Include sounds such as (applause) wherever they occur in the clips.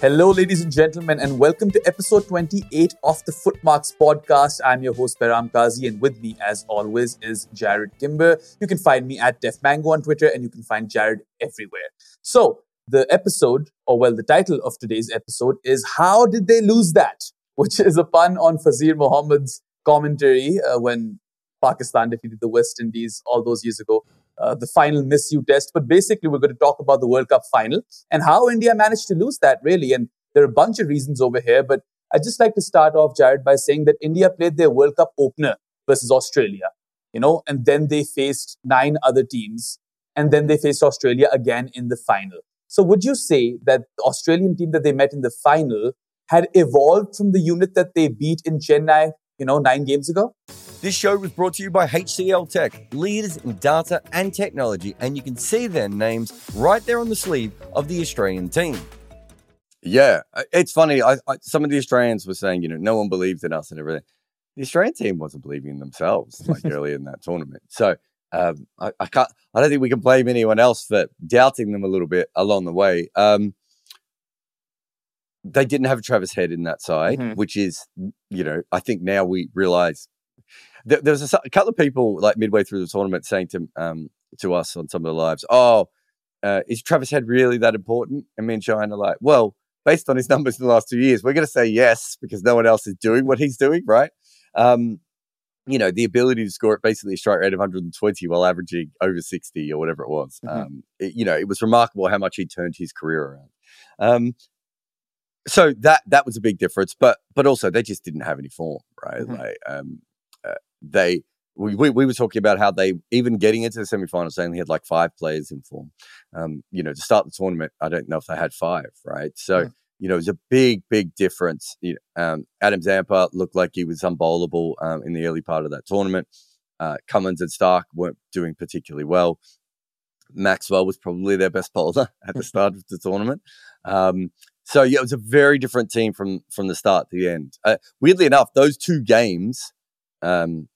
Hello, ladies and gentlemen, and welcome to episode 28 of the Footmarks podcast. I'm your host, Behram Kazi, and with me, as always, is Jarrod Kimber. You can find me at Def Mango on Twitter, and you can find Jarrod everywhere. So, the episode, or well, the title of today's episode is How Did They Lose That? Which is a pun on Fazir Muhammad's commentary uh, when Pakistan defeated the West Indies all those years ago uh, the final miss you test. But basically, we're going to talk about the World Cup final and how India managed to lose that, really. And there are a bunch of reasons over here. But I'd just like to start off, Jarrod, by saying that India played their World Cup opener versus Australia, you know, and then they faced nine other teams. And then they faced Australia again in the final. So, would you say that the Australian team that they met in the final had evolved from the unit that they beat in Chennai, you know, nine games ago? This show was brought to you by HCL Tech, leaders in data and technology, and you can see their names right there on the sleeve of the Australian team. Yeah, it's funny. I, I, some of the Australians were saying, you know, no one believed in us and everything. The Australian team wasn't believing in themselves like (laughs) early in that tournament. So um, I, I, can't. I don't think we can blame anyone else for doubting them a little bit along the way. Um, they didn't have a Travis Head in that side, mm-hmm. which is, you know, I think now we realize there, there was a, a, couple of people like midway through the tournament saying to um, to us on some of the lives, "Oh, uh, is Travis Head really that important?" And me and Shine are like, "Well, based on his (laughs) numbers in the last two years, we're going to say yes because no one else is doing what he's doing, right?" Um, you know, the ability to score at basically a strike rate of 120 while averaging over 60 or whatever it was. Mm-hmm. Um, it, you know, it was remarkable how much he turned his career around. Um, so that that was a big difference, but but also they just didn't have any form, right? Mm-hmm. Like um, they we, we, we, were talking about how they even getting into the semifinals saying they only had like five players in form. Um, you know to start the tournament i don't know if they had five right? So mm. you know it was a big big difference. You know, um, adam zampa looked like he was unbowlable um, in the early part of that tournament. Uh, cummins and Starc weren't doing particularly well. Maxwell was probably their best bowler (laughs) at the (laughs) start of the tournament. Um, so yeah it was a very different team from from the start to the end. Uh, weirdly enough those two games um,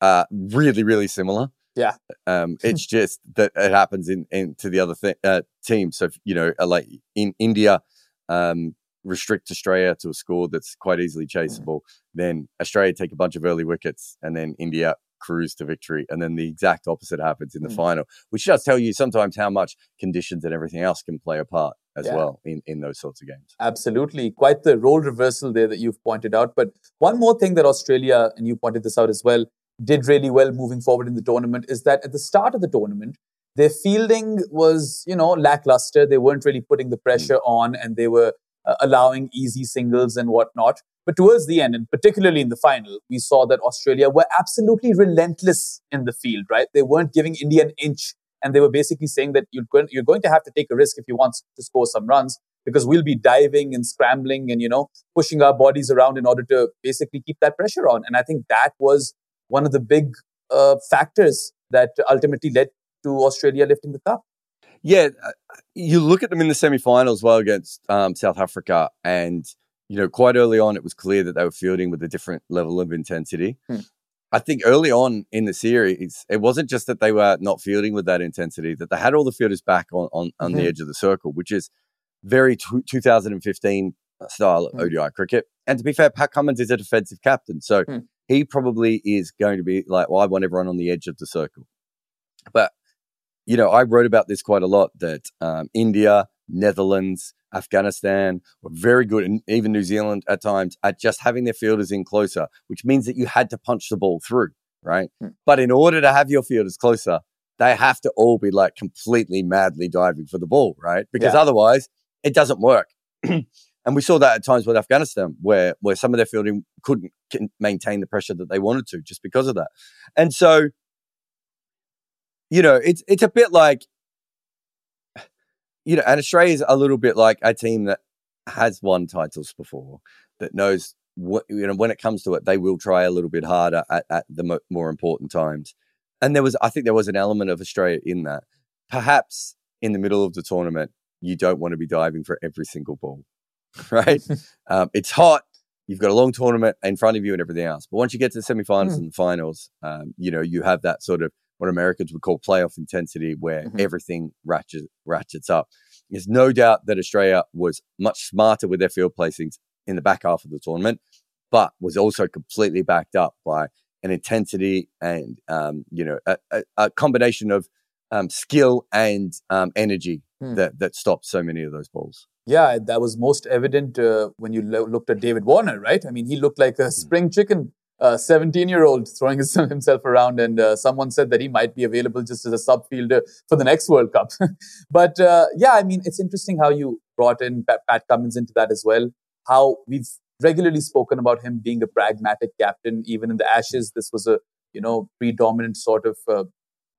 uh, really, really similar. Yeah. Um, (laughs) it's just that it happens in, in to the other th- uh, team. So, you know, uh, like in India, um, restrict Australia to a score that's quite easily mm. chaseable. Mm. Then Australia take a bunch of early wickets, and then India cruise to victory. And then the exact opposite happens in the mm. final, which does tell you sometimes how much conditions and everything else can play a part as yeah. well in, in those sorts of games. Absolutely. Quite the role reversal there that you've pointed out. But one more thing that Australia, and you pointed this out as well, did really well moving forward in the tournament is that at the start of the tournament, their fielding was, you know, lackluster. They weren't really putting the pressure mm. on and they were uh, allowing easy singles and whatnot. But towards the end, and particularly in the final, we saw that Australia were absolutely relentless in the field, right? They weren't giving India an inch and they were basically saying that you're going, you're going to have to take a risk if you want to score some runs because we'll be diving and scrambling and you know pushing our bodies around in order to basically keep that pressure on and i think that was one of the big uh, factors that ultimately led to australia lifting the cup yeah uh, you look at them in the semi-finals well against um, south africa and you know quite early on it was clear that they were fielding with a different level of intensity hmm. I think early on in the series, it wasn't just that they were not fielding with that intensity, that they had all the fielders back on, on, on mm-hmm. the edge of the circle, which is very t- 2015 style of mm-hmm. ODI cricket. And to be fair, Pat Cummins is a defensive captain. So, mm. he probably is going to be like, well, I want everyone on the edge of the circle. But, you know, I wrote about this quite a lot that um, India, Netherlands, Afghanistan were very good, and even New Zealand at times, at just having their fielders in closer, which means that you had to punch the ball through, right? Hmm. But in order to have your fielders closer, they have to all be like completely madly diving for the ball, right? Because yeah. otherwise, it doesn't work. (clears throat) and we saw that at times with Afghanistan, where where some of their fielding couldn't maintain the pressure that they wanted to, just because of that. And so, you know, it's it's a bit like you know, and Australia's a little bit like a team that has won titles before, that knows what, you know, when it comes to it, they will try a little bit harder at, at the mo- more important times. And there was, I think there was an element of Australia in that. Perhaps in the middle of the tournament, you don't want to be diving for every single ball, (laughs) right? (laughs) um, it's hot. You've got a long tournament in front of you and everything else. But once you get to the semifinals mm. and the finals, um, you know, you have that sort of what Americans would call playoff intensity, where mm-hmm. everything ratchets, ratchets up. There's no doubt that Australia was much smarter with their field placings in the back half of the tournament, but was also completely backed up by an intensity and um, you know a, a, a combination of um, skill and um, energy hmm. that that stopped so many of those balls. Yeah, that was most evident uh, when you lo- looked at David Warner, right? I mean, he looked like a hmm. spring chicken 17 year old throwing (laughs) himself around, and uh, someone said that he might be available just as a sub fielder for the next World Cup. (laughs) but uh, yeah, I mean, it's interesting how you brought in Pat, Pat Cummins into that as well. How we've regularly spoken about him being a pragmatic captain, even in the Ashes. This was a you know predominant sort of uh,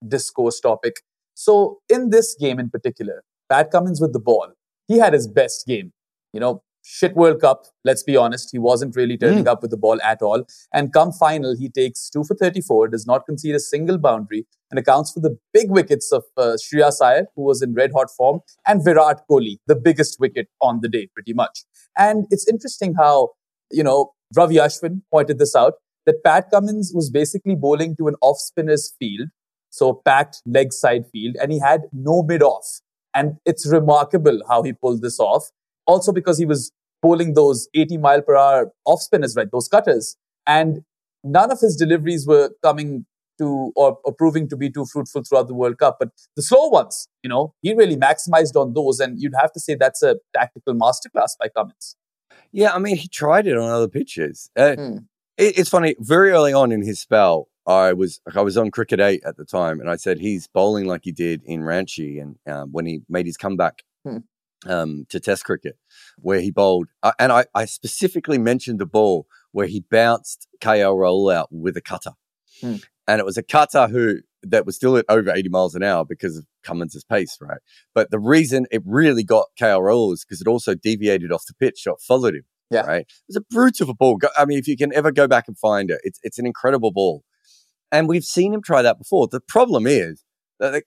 discourse topic. So in this game in particular, Pat Cummins with the ball, he had his best game. You know, shit World Cup. Let's be honest. He wasn't really turning mm. up with the ball at all. And come final, he takes two for 34, does not concede a single boundary, and accounts for the big wickets of uh, Shreyas Iyer, who was in red hot form, and Virat Kohli, the biggest wicket on the day, pretty much. And it's interesting how, you know, Ravi Ashwin pointed this out that Pat Cummins was basically bowling to an off spinner's field, so packed leg side field, and he had no mid off. And it's remarkable how he pulled this off also because he was bowling those 80 mile per hour off spinners, right? Those cutters. And none of his deliveries were coming to or, or, proving to be too fruitful throughout the World Cup. But the slow ones, you know, he really maximized on those. And you'd have to say that's a tactical masterclass by Cummins. Yeah, I mean, he tried it on other pitches. Uh, hmm. it, it's funny. Very early on in his spell, I was I was on Cricket Eight at the time, and I said he's bowling like he did in Ranchi, and um, when he made his comeback hmm um, to Test cricket, where he bowled, uh, and I, I, specifically mentioned the ball where he bounced KL Rahul out with a cutter, hmm. and it was a cutter who that was still at over 80 miles an hour because of Cummins' pace, right? But the reason it really got KL Rahul is because it also deviated off the pitch, shot followed him. Yeah. Right. It was a brute of a ball. I mean, if you can ever go back and find it, it's it's an incredible ball. And we've seen him try that before. The problem is that the,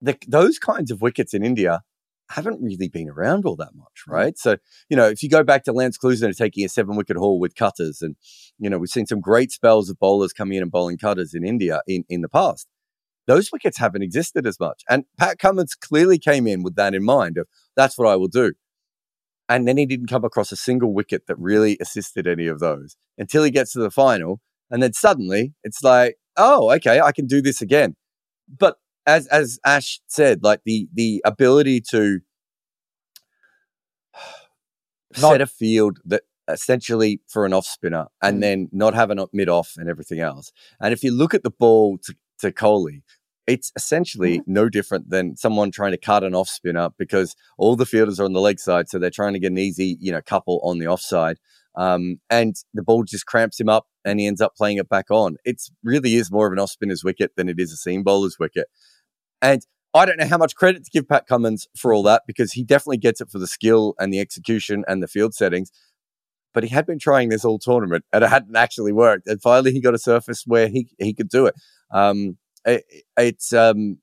the, those kinds of wickets in India haven't really been around all that much, mm. right? So, you know, if you go back to Lance Klusener taking a seven wicket haul with cutters, and, you know, we've seen some great spells of bowlers coming in and bowling cutters in India in, in the past. Those wickets haven't existed as much. And Pat Cummins clearly came in with that in mind of that's what I will do. And then he didn't come across a single wicket that really assisted any of those until he gets to the final. And then suddenly it's like, oh, okay, I can do this again. But as as Ash said, like the the ability to (sighs) not, set a field that essentially for an off spinner and mm. then not have a mid off and everything else. And if you look at the ball to, to Kohli, it's essentially mm. no different than someone trying to cut an off spinner because all the fielders are on the leg side, so they're trying to get an easy, you know, couple on the offside. Um, and the ball just cramps him up and he ends up playing it back on. It really is more of an off spinner's wicket than it is a seam bowler's wicket. And I don't know how much credit to give Pat Cummins for all that because he definitely gets it for the skill and the execution and the field settings. But he had been trying this all tournament and it hadn't actually worked. And finally, he got a surface where he, he could do it. Um, it it's, um,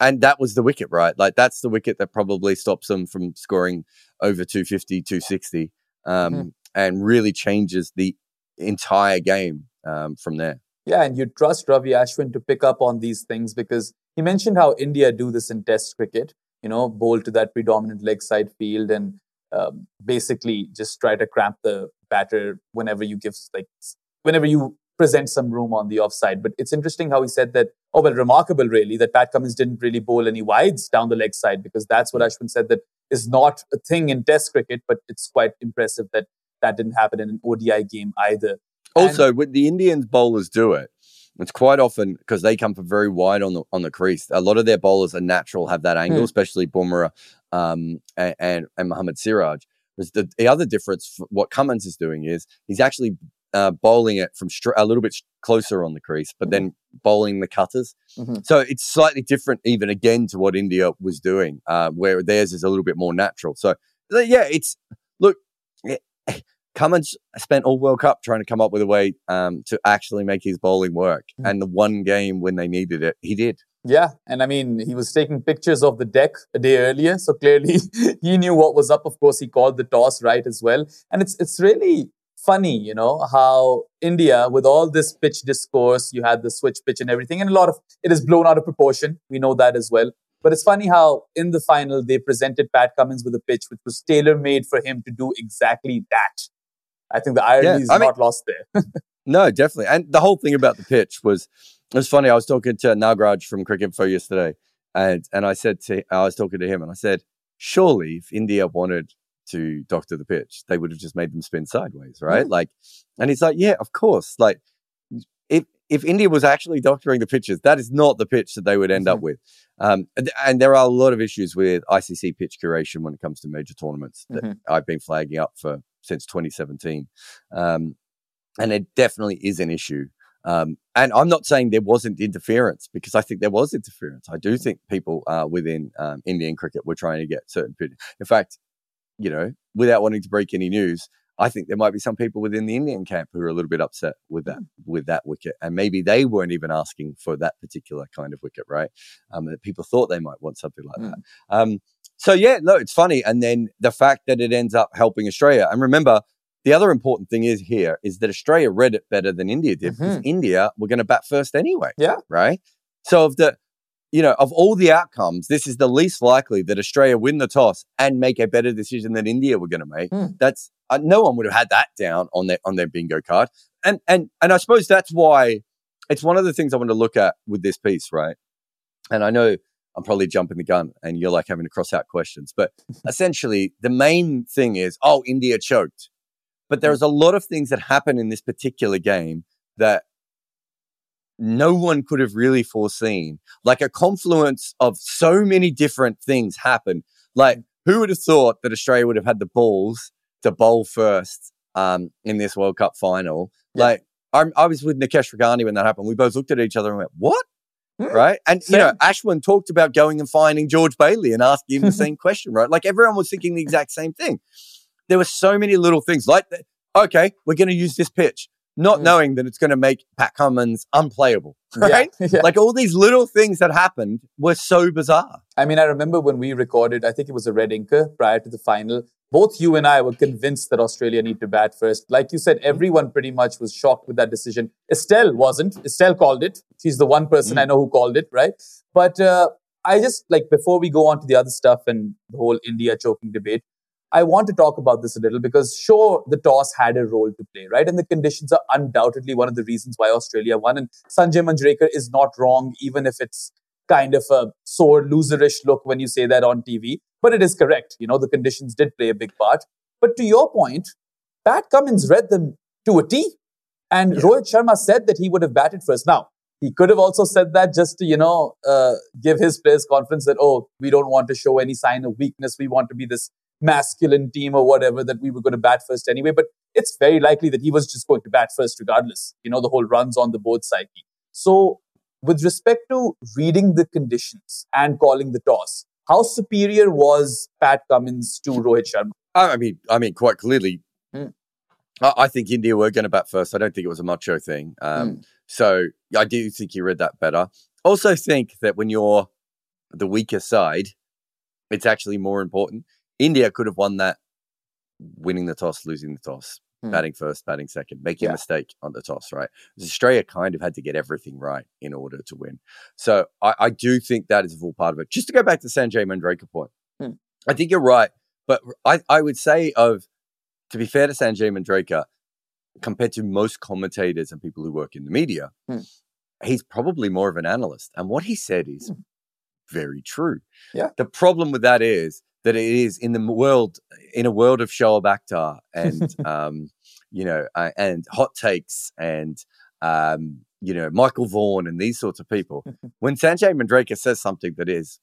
and that was the wicket, right? Like that's the wicket that probably stops them from scoring over 250, 260, um, mm-hmm. and really changes the entire game um, from there. Yeah, and you trust Ravi Ashwin to pick up on these things because he mentioned how India do this in Test cricket. You know, bowl to that predominant leg side field and um, basically just try to cramp the batter whenever you give like whenever you present some room on the offside. But it's interesting how he said that, oh, well, remarkable really, that Pat Cummins didn't really bowl any wides down the leg side because that's what Ashwin said that is not a thing in Test cricket, but it's quite impressive that that didn't happen in an ODI game either. Also, and, when the Indians bowlers do it, it's quite often because they come from very wide on the on the crease. A lot of their bowlers are natural, have that angle, hmm. especially Bumrah um, and, and, and Mohammad Siraj. The, the, other difference, what Cummins is doing is he's actually uh, bowling it from str- a little bit closer on the crease, but mm-hmm. then bowling the cutters. Mm-hmm. So it's slightly different, even again, to what India was doing, uh, where theirs is a little bit more natural. So yeah, it's look. It, Cummins spent all World Cup trying to come up with a way um, to actually make his bowling work, mm-hmm. and the one game when they needed it, he did. Yeah, and I mean, he was taking pictures of the deck a day earlier, so clearly (laughs) he knew what was up. Of course, he called the toss right as well, and it's it's really funny, you know, how India, with all this pitch discourse, you had the switch pitch and everything, and a lot of it is blown out of proportion. We know that as well. But it's funny how in the final they presented Pat Cummins with a pitch which was tailor made for him to do exactly that. I think the irony yeah, is I not mean, lost there. (laughs) no, definitely. And the whole thing about the pitch was it was funny. I was talking to Nagraj from Cricinfo yesterday, and and I said to I was talking to him, and I said, surely if India wanted to doctor the pitch, they would have just made them spin sideways, right? Mm-hmm. Like, and he's like, yeah, of course. Like, if if India was actually doctoring the pitches, that is not the pitch that they would end mm-hmm. up with. Um, and, and, there are a lot of issues with ICC pitch curation when it comes to major tournaments that mm-hmm. I've been flagging up for since 2017, um, and it definitely is an issue. Um, and I'm not saying there wasn't interference because I think there was interference. I do mm-hmm. think people uh, within um, Indian cricket were trying to get certain. In fact, you know, without wanting to break any news, I think there might be some people within the Indian camp who are a little bit upset with that mm. with that wicket, and maybe they weren't even asking for that particular kind of wicket, right? Um, that people thought they might want something like mm. that. Um, so yeah, no, it's funny, and then the fact that it ends up helping Australia, and remember. The other important thing is here is that Australia read it better than India did mm-hmm. because India were going to bat first anyway. Yeah. Right. So of the you know, of all the outcomes, this is the least likely that Australia win the toss and make a better decision than India were going to make. Mm. That's uh, no one would have had that down on their on their bingo card, and and and I suppose that's why it's one of the things I want to look at with this piece, right? And I know I'm probably jumping the gun, and you're like having to cross out questions, but (laughs) essentially the main thing is, oh, India choked, but there's a lot of things that happen in this particular game that no one could have really foreseen. Like a confluence of so many different things happened. Like, who would have thought that Australia would have had the balls to bowl first um, in this World Cup final? Yeah. Like, I, I, was with Nikesh Rughani when that happened. We both looked at each other and went, "What?" Mm, right? And you know, Ashwin talked about going and finding George Bailey and asking him the (laughs) same question. Right? Like everyone was thinking the exact same thing. There were so many little things. Like, okay, we're going to use this pitch not mm. knowing that it's going to make Pat Cummins unplayable, (laughs) right? Yeah, yeah. Like all these little things that happened were so bizarre. I mean, I remember when we recorded, I think it was a red inker prior to the final. Both you and I were convinced that Australia need to bat first. Like you said, everyone pretty much was shocked with that decision. Estelle wasn't. Estelle called it. She's the one person mm. I know who called it, right? But uh, I just like before we go on to the other stuff and the whole India choking debate, I want to talk about this a little because, sure, the toss had a role to play, right? And the conditions are undoubtedly one of the reasons why Australia won. And Sanjay Manjrekar is not wrong, even if it's kind of a sore, loserish look when you say that on TV. But it is correct. You know, the conditions did play a big part. But to your point, Pat Cummins read them to a T. And yeah. Rohit Sharma said that he would have batted first. Now, he could have also said that just to, you know, uh, give his players confidence that, oh, we don't want to show any sign of weakness. We want to be this masculine team or whatever that we were going to bat first anyway. But it's very likely that he was just going to bat first regardless. You know, the whole runs on the board psyche. So, with respect to reading the conditions and calling the toss, how superior was Pat Cummins to Rohit Sharma? I mean, I mean, quite clearly, mm. I think India were going to bat first. I don't think it was a macho thing. Um, mm. So I do think he read that better. Also, think that when you're the weaker side, it's actually more important. India could have won that winning the toss, losing the toss, hmm. batting first, batting second, making yeah. a mistake on the toss, right? Australia kind of had to get everything right in order to win. So I, I do think that is a full part of it. Just to go back to Sanjay Manjrekar point, hmm. I think you're right. But I, I would say of, to be fair to Sanjay Manjrekar, compared to most commentators and people who work in the media, Hmm. he's probably more of an analyst. And what he said is Hmm. very true. Yeah. The problem with that is that it is in the world, in a world of Shoaib Akhtar and, (laughs) um, you know, uh, and hot takes and, um, you know, Michael Vaughan and these sorts of people. (laughs) when Sanjay Manjrekar says something that is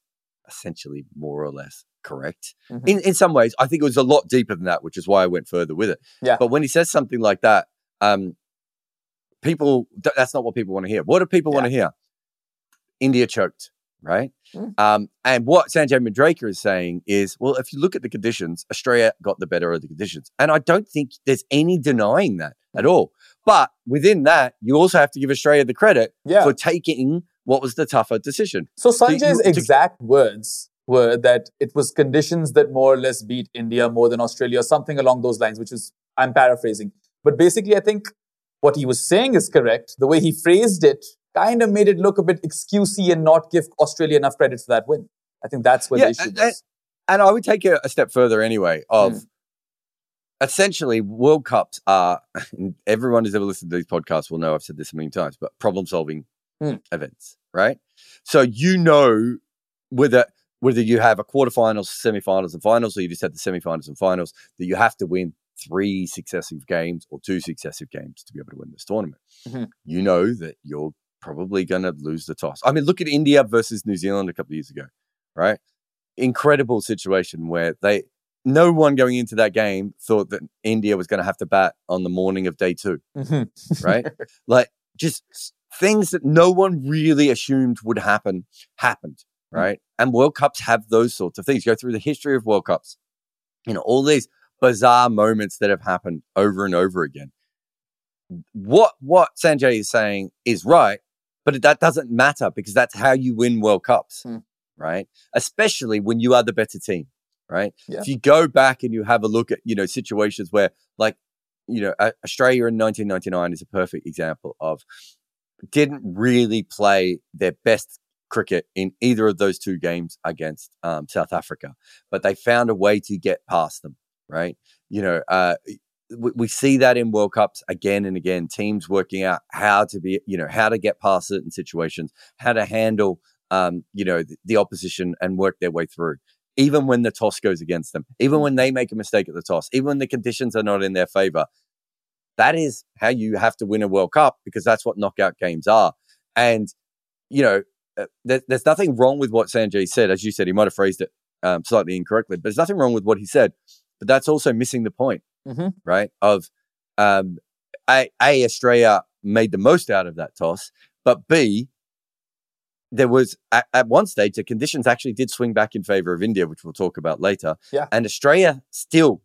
essentially more or less correct, Mhm. in, in some ways, I think it was a lot deeper than that, which is why I went further with it. Yeah. But when he says something like that, um, people that's not what people want to hear. What do people want to hear? India choked, right? Mm. Um, and what Sanjay Manjrekar is saying is, well, if you look at the conditions, Australia got the better of the conditions. And I don't think there's any denying that at all. But within that, you also have to give Australia the credit Yeah. for taking what was the tougher decision. So Sanjay's you- to- exact words were that it was conditions that more or less beat India more than Australia, or something along those lines, which is I'm paraphrasing. But basically, I think what he was saying is correct. The way he phrased it kind of made it look a bit excusey and not give Australia enough credit for that win. I think that's where Yeah, the issue and-. And I would take it a step further anyway of Hmm. essentially World Cups are (laughs) everyone who's ever listened to these podcasts will know I've said this a million times, but problem solving Hmm. events, right? So you know whether whether you have a quarterfinals, semifinals, and finals, or you just have the semifinals and finals, that you have to win three successive games or two successive games to be able to win this tournament. Mhm. You know that you're probably going to lose the toss. I mean, look at India versus New Zealand a couple of years ago, right? Incredible situation where they no one going into that game thought that India was going to have to bat on the morning of day two, Mhm. right? (laughs) like just things that no one really assumed would happen happened, right? And World Cups have those sorts of things. Go through the history of World Cups, you know, all these bizarre moments that have happened over and over again. What what Sanjay is saying is right, but that doesn't matter because that's how you win World Cups, Hmm. right? Especially when you are the better team, right? Yeah. If you go back and you have a look at you know situations where like you know Australia in 1999 is a perfect example of didn't really play their best cricket in either of those two games against um, South Africa, but they found a way to get past them, right? You know, uh, we, we see that in World Cups again and again. Teams working out how to be, you know, how to get past certain situations, how to handle, um, you know, the, the opposition and work their way through. Even when the toss goes against them, even when they make a mistake at the toss, even when the conditions are not in their favor, that is how you have to win a World Cup because that's what knockout games are. And, you know, uh, there, there's nothing wrong with what Sanjay said. As you said, he might have phrased it um, slightly incorrectly, but there's nothing wrong with what he said. But that's also missing the point, Mhm. right? Of um, a, a, Australia made the most out of that toss, but B, there was at, at one stage the conditions actually did swing back in favor of India, which we'll talk about later. Yeah. And Australia still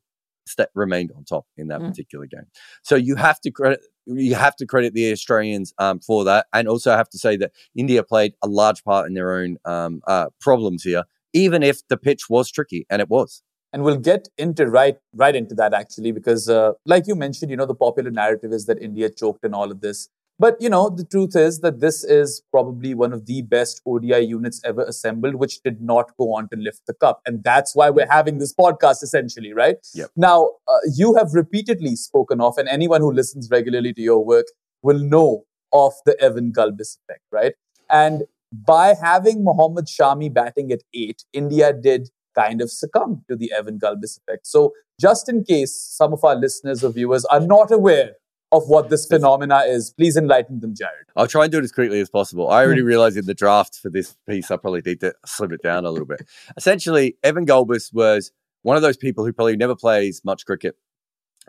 st- remained on top in that Mm. particular game. So you have to credit you have to credit the Australians um, for that, and also I have to say that India played a large part in their own um, uh, problems here, even if the pitch was tricky, and it was. And we'll get into right right into that actually because uh, like you mentioned you know the popular narrative is that india choked in all of this. But you know the truth is that this is probably one of the best odi units ever assembled which did not go on to lift the cup. And that's why we're having this podcast essentially right? Yep. now uh, you have repeatedly spoken of and anyone who listens regularly to your work will know of the evan gulbis effect right? And by having Mohammad Shami batting at eight, India did kind of succumb to the Evan Gulbis effect. So, just in case some of our listeners or viewers are not aware of what this phenomena is, please enlighten them, Jarrod. I'll try and do it as quickly as possible. I already realized in the draft for this piece, I probably need to slim it down a little bit. (laughs) Essentially, Evan Gulbis was one of those people who probably never plays much cricket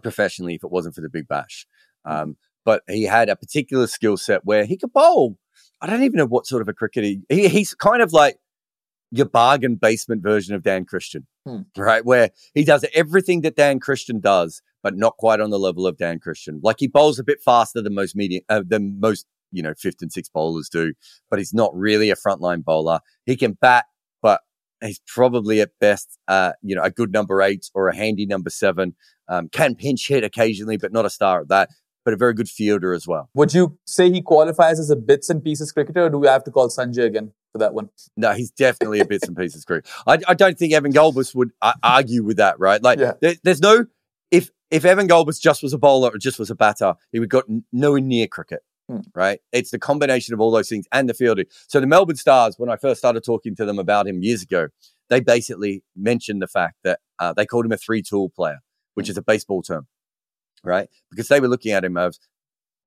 professionally if it wasn't for the Big Bash. Um, but he had a particular skill set where he could bowl. I don't even know what sort of a cricketer he, he he's kind of like your bargain basement version of Dan Christian, Hmm. right? Where he does everything that Dan Christian does, but not quite on the level of Dan Christian. Like he bowls a bit faster than most medium, uh, than most you know fifth and sixth bowlers do, but he's not really a frontline bowler. He can bat, but he's probably at best, uh, you know, a good number eight or a handy number seven. Um, can pinch hit occasionally, but not a star at that. But a very good fielder as well. Would you say he qualifies as a bits and pieces cricketer, or do we have to call Sanjay again for that one? No, he's definitely a bits and pieces crew. I, I don't think Evan Gulbis would uh, argue with that, right? Like, Yeah. there, there's no if if Evan Gulbis just was a bowler or just was a batter, he would got nowhere near cricket. Hmm. Right? It's the combination of all those things and the fielding. So the Melbourne Stars, when I first started talking to them about him years ago, they basically mentioned the fact that uh, they called him a three tool player, which Hmm. is a baseball term, right? Because they were looking at him as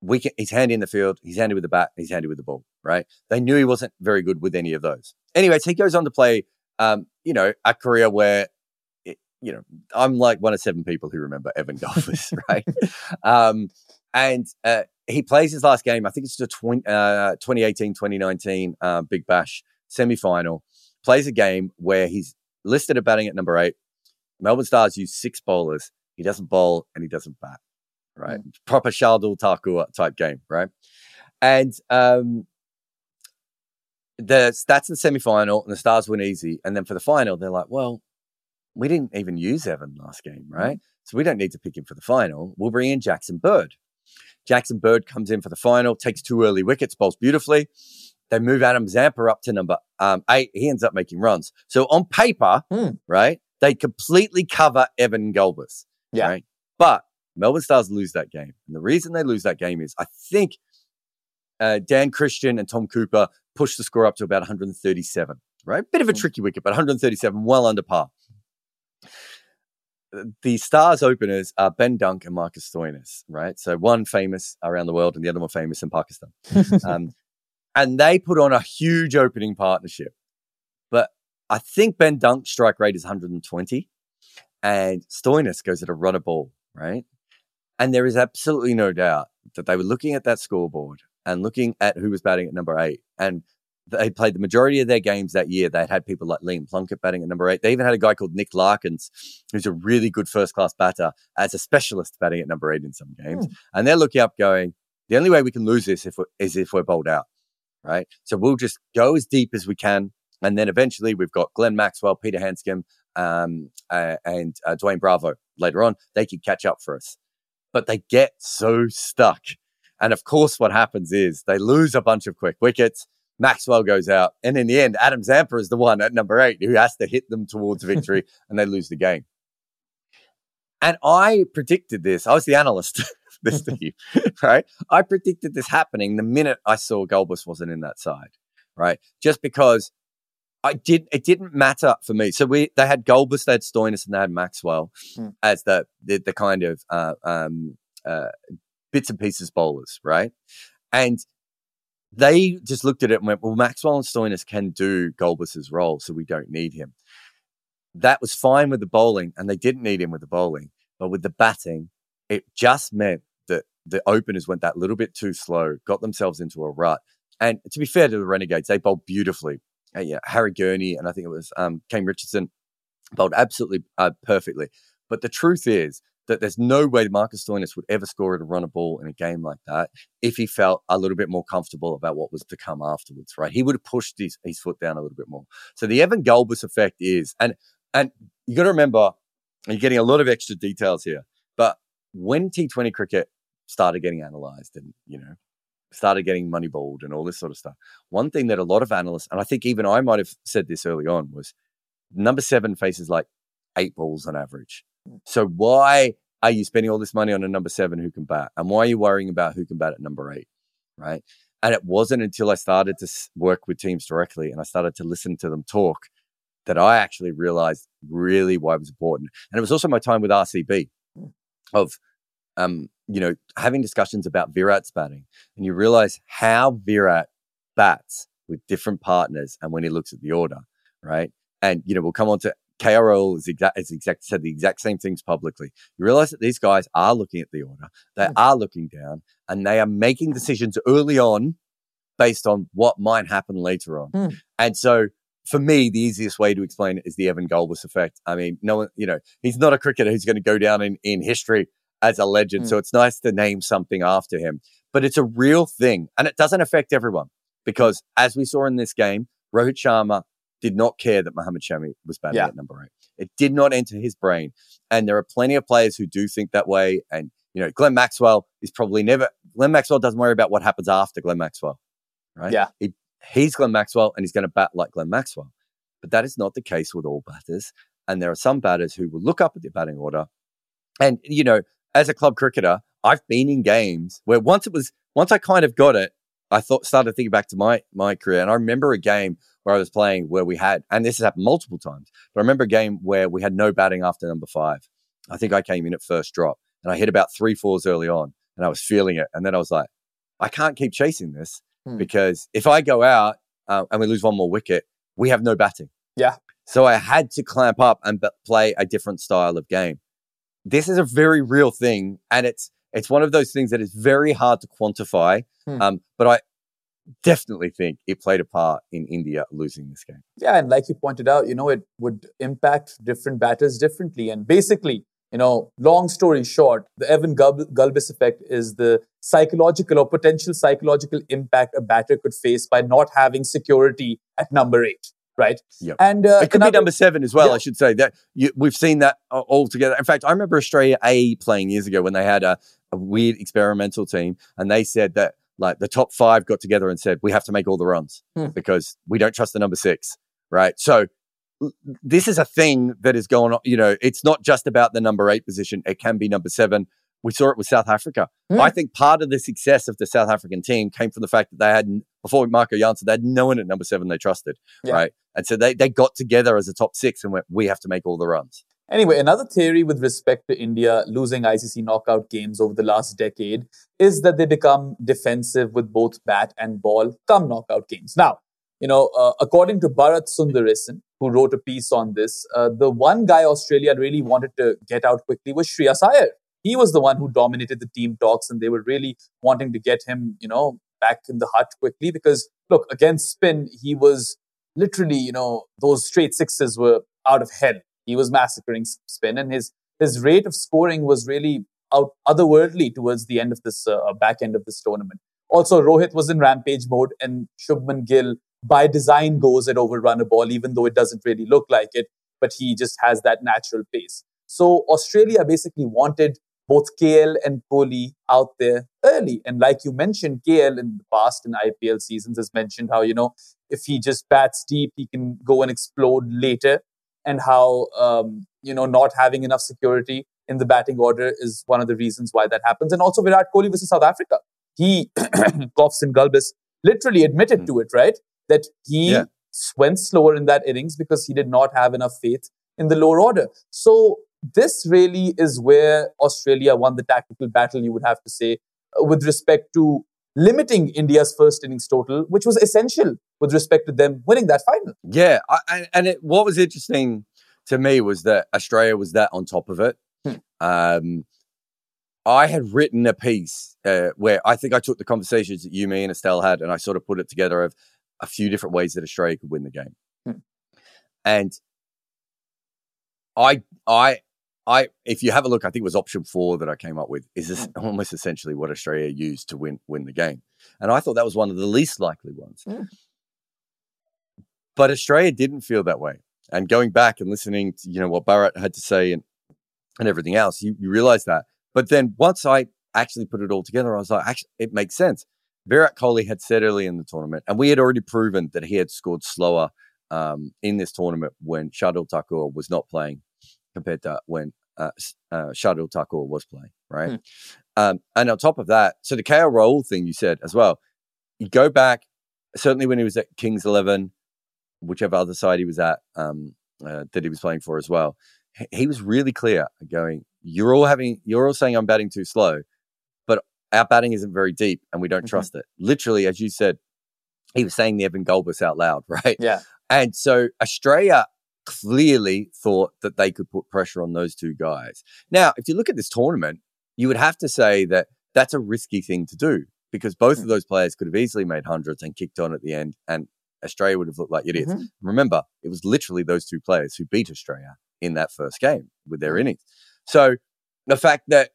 we can, he's handy in the field, he's handy with the bat, he's handy with the ball, right? They knew he wasn't very good with any of those. Anyways, he goes on to play, um, you know, a career where, it, you know, I'm like one of seven people who remember Evan Gulbis, (laughs) right? Um, and uh, he plays his last game. I think it's the 20, uh, 2018, 2019 uh, Big Bash semi final. Plays a game where he's listed at batting at number eight. Melbourne Stars use six bowlers. He doesn't bowl and he doesn't bat, right? Proper Shardul Thakur type game, right? And um, the that's the semi final, and the Stars win easy. And then for the final, they're like, well, we didn't even use Evan last game, right? So we don't need to pick him for the final. We'll bring in Jackson Bird. Jackson Bird comes in for the final, takes two early wickets, bowls beautifully. They move Adam Zampa up to number um, eight. He ends up making runs. So on paper, Hmm. right, they completely cover Evan Gulbis. Yeah. Right? But Melbourne Stars lose that game. And the reason they lose that game is I think uh, Dan Christian and Tom Cooper pushed the score up to about 137, right? Bit of a Hmm. tricky wicket, but 137, well under par. The Stars openers are Ben Dunk and Marcus Stoinis, right? So one famous around the world and the other one famous in Pakistan. (laughs) um, and they put on a huge opening partnership. But I think Ben Dunk's strike rate is 120 and Stoinis goes at a runner ball, right? And there is absolutely no doubt that they were looking at that scoreboard and looking at who was batting at number eight. And they played the majority of their games that year. They'd had people like Liam Plunkett batting at number eight. They even had a guy called Nick Larkins, who's a really good first class batter, as a specialist batting at number eight in some games. And they're looking up going, the only way we can lose this if is if we're bowled out, right? So we'll just go as deep as we can. And then eventually we've got Glenn Maxwell, Peter Handscomb, um, uh, and uh, Dwayne Bravo later on. They can catch up for us. But they get so stuck. And of course, what happens is they lose a bunch of quick wickets. Maxwell goes out. And in the end, Adam Zampa is the one at number eight who has to hit them towards victory (laughs) and they lose the game. And I predicted this. I was the analyst (laughs) this team, (laughs) right? I predicted this happening the minute I saw Gulbis wasn't in that side, right? Just because I did, it didn't matter for me. So we, they had Gulbis, they had Stoinis, and they had Maxwell Hmm. as the, the, the kind of, uh, um, uh, bits and pieces bowlers, right? And they just looked at it and went, well, Maxwell and Stoinis can do Gulbis's role, so we don't need him. That was fine with the bowling, and they didn't need him with the bowling. But with the batting, it just meant that the openers went that little bit too slow, got themselves into a rut. And to be fair to the Renegades, they bowled beautifully. Uh, yeah, Harry Gurney and I think it was um, Kane Richardson bowled absolutely uh, perfectly. But the truth is that there's no way Marcus Stoinis would ever score at a ball in a game like that if he felt a little bit more comfortable about what was to come afterwards, right? He would have pushed his, his foot down a little bit more. So the Evan Gulbis effect is, and and you got to remember, you're getting a lot of extra details here, but when T20 cricket started getting analyzed and, you know, started getting moneyballed and all this sort of stuff, one thing that a lot of analysts, and I think even I might have said this early on, was number seven faces like eight balls on average. So why are you spending all this money on a number seven who can bat? And why are you worrying about who can bat at number eight? Right. And it wasn't until I started to work with teams directly and I started to listen to them talk that I actually realized really why it was important. And it was also my time with RCB of, um, you know, having discussions about Virat's batting. And you realize how Virat bats with different partners and when he looks at the order, right? And, you know, we'll come on to KRL is exact, is exact said the exact same things publicly. You realize that these guys are looking at the order, they are looking down, and they are making decisions early on based on what might happen later on. Hmm. And so, for me, the easiest way to explain it is the Evan Gulbis effect. I mean, no one, you know, he's not a cricketer who's going to go down in, in history as a legend. Hmm. So it's nice to name something after him, but it's a real thing, and it doesn't affect everyone because, as we saw in this game, Rohit Sharma did not care that Mohammed Shami was batting Yeah. at number eight. It did not enter his brain. And there are plenty of players who do think that way. And, you know, Glenn Maxwell is probably never, Glenn Maxwell doesn't worry about what happens after Glenn Maxwell, right? Yeah. He, he's Glenn Maxwell and he's going to bat like Glenn Maxwell. But that is not the case with all batters. And there are some batters who will look up at the batting order And, you know, as a club cricketer, I've been in games where once it was, once I kind of got it, I thought, started thinking back to my, my career. And I remember a game where I was playing where we had, and this has happened multiple times, but I remember a game where we had no batting after number five. I think I came in at first drop and I hit about three fours early on and I was feeling it. And then I was like, I can't keep chasing this hmm. because if I go out uh, and we lose one more wicket, we have no batting. Yeah. So I had to clamp up and b- play a different style of game. This is a very real thing, and it's it's one of those things that is very hard to quantify. Hmm. Um, but I definitely think it played a part in India losing this game. Yeah, and like you pointed out, you know, it would impact different batters differently. And basically, you know, long story short, the Evan Gulbis effect is the psychological or potential psychological impact a batter could face by not having security at number eight. Right. Yep. And uh, it could another, be number seven as well. Yeah. I should say that you, we've seen that all together. In fact, I remember Australia A playing years ago when they had a, a weird experimental team, and they said that like the top five got together and said we have to make all the runs hmm. because we don't trust the number six. Right. So this is a thing that is going on. You know, it's not just about the number eight position. It can be number seven. We saw it with South Africa. Mm. I think part of the success of the South African team came from the fact that they had, before Marco Jansen, they had no one at number seven they trusted, yeah. right? And so they, they got together as a top six and went, we have to make all the runs. Anyway, another theory with respect to India losing ICC knockout games over the last decade is that they become defensive with both bat and ball come knockout games. Now, you know, uh, according to Bharat Sundaresan, who wrote a piece on this, uh, the one guy Australia really wanted to get out quickly was Shreyas Iyer. He was the one who dominated the team talks, and they were really wanting to get him, you know, back in the hut quickly because, look, against spin, he was literally, you know, those straight sixes were out of hell. He was massacring spin, and his his rate of scoring was really out otherworldly towards the end of this uh, back end of this tournament. Also, Rohit was in rampage mode, and Shubman Gill by design goes at overrun a ball, even though it doesn't really look like it, but he just has that natural pace. So Australia basically wanted both KL and Kohli out there early. And like you mentioned, KL in the past in IPL seasons has mentioned how, you know, if he just bats deep, he can go and explode later. And how, um, you know, not having enough security in the batting order is one of the reasons why that happens. And also Virat Kohli versus South Africa. He, coughs and Gulbis, literally admitted mm. to it, right? that he yeah. went slower in that innings because he did not have enough faith in the lower order. So this really is where Australia won the tactical battle, you would have to say, uh, with respect to limiting India's first innings total, which was essential with respect to them winning that final. Yeah, I, and it, what was interesting to me was that Australia was that on top of it. Hmm. Um, I had written a piece uh, where I think I took the conversations that you, me, and Estelle had, and I sort of put it together of a few different ways that Australia could win the game. Hmm. And I, I, I, if you have a look, I think it was option four that I came up with. Is this hmm. (laughs) almost essentially what Australia used to win win the game? And I thought that was one of the least likely ones. Hmm. But Australia didn't feel that way. And going back and listening to you know what Bharat had to say and and everything else, you, you realize that. But then once I actually put it all together, I was like, actually, it makes sense. Virat Kohli had said early in the tournament, and we had already proven that he had scored slower um, in this tournament when Shardul Thakur was not playing compared to when uh, uh, Shardul Thakur was playing, right? Hmm. Um, and on top of that, so the KL Rahul thing you said as well, you go back, certainly when he was at Kings 11, whichever other side he was at, um, uh, that he was playing for as well, he was really clear going, you're all having, you're all saying I'm batting too slow but our batting isn't very deep and we don't mm-hmm. trust it. Literally, as you said, he was saying the Evan Gulbis out loud, (laughs) right? Yeah. And so Australia clearly thought that they could put pressure on those two guys. Now, if you look at this tournament, you would have to say that that's a risky thing to do because both mm-hmm. of those players could have easily made hundreds and kicked on at the end, and Australia would have looked like idiots. Mm-hmm. Remember, it was literally those two players who beat Australia in that first game with their mm-hmm. innings. So the fact that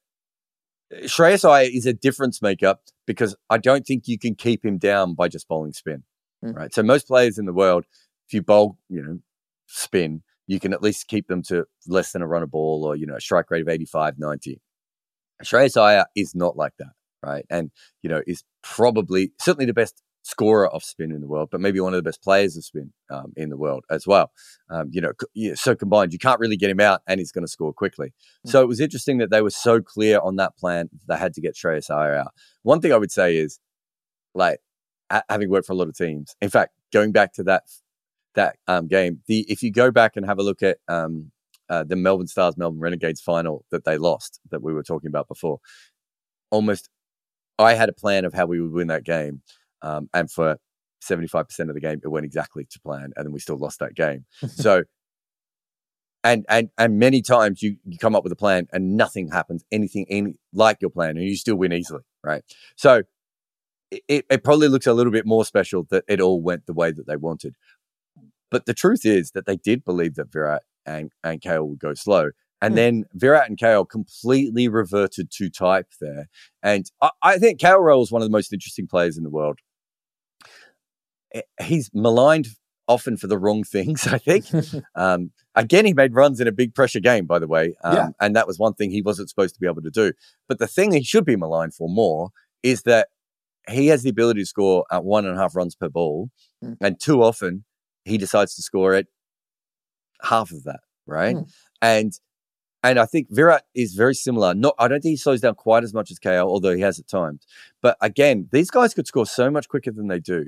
Shreyas Iyer is a difference maker because I don't think you can keep him down by just bowling spin. Mm. Right. So most players in the world, if you bowl, you know, spin, you can at least keep them to less than a run a ball or, you know, a strike rate of 85, 90. Shreyas Iyer is not like that. Right. And, you know, is probably certainly the best scorer of spin in the world, but maybe one of the best players of spin um, in the world as well. Um, you know, so combined, you can't really get him out, and he's going to score quickly. Mm-hmm. So it was interesting that they were so clear on that plan. They had to get Shreyas Iyer out. One thing I would say is, like, having worked for a lot of teams. In fact, going back to that that um, game, the if you go back and have a look at um, uh, the Melbourne Stars Melbourne Renegades final that they lost that we were talking about before, almost I had a plan of how we would win that game, um, and for seventy five percent of the game, it went exactly to plan, and then we still lost that game. (laughs) so. And, and and many times you, you come up with a plan and nothing happens anything any, like your plan and you still win easily right so it, it probably looks a little bit more special that it all went the way that they wanted. But the truth is that they did believe that Virat and, and KL would go slow. And mm. then Virat and KL completely reverted to type there. And I, I think KL is one of the most interesting players in the world. Eh, he's maligned often for the wrong things, (laughs) I think. (laughs) um, again, he made runs in a big pressure game, by the way. Um, yeah. And that was one thing he wasn't supposed to be able to do. But the thing he should be maligned for more is that he has the ability to score at one and a half runs per ball, mm. and too often he decides to score at half of that, right? Mm. And and I think Virat is very similar. Not, I don't think he slows down quite as much as KL, although he has at times. But again, these guys could score so much quicker than they do.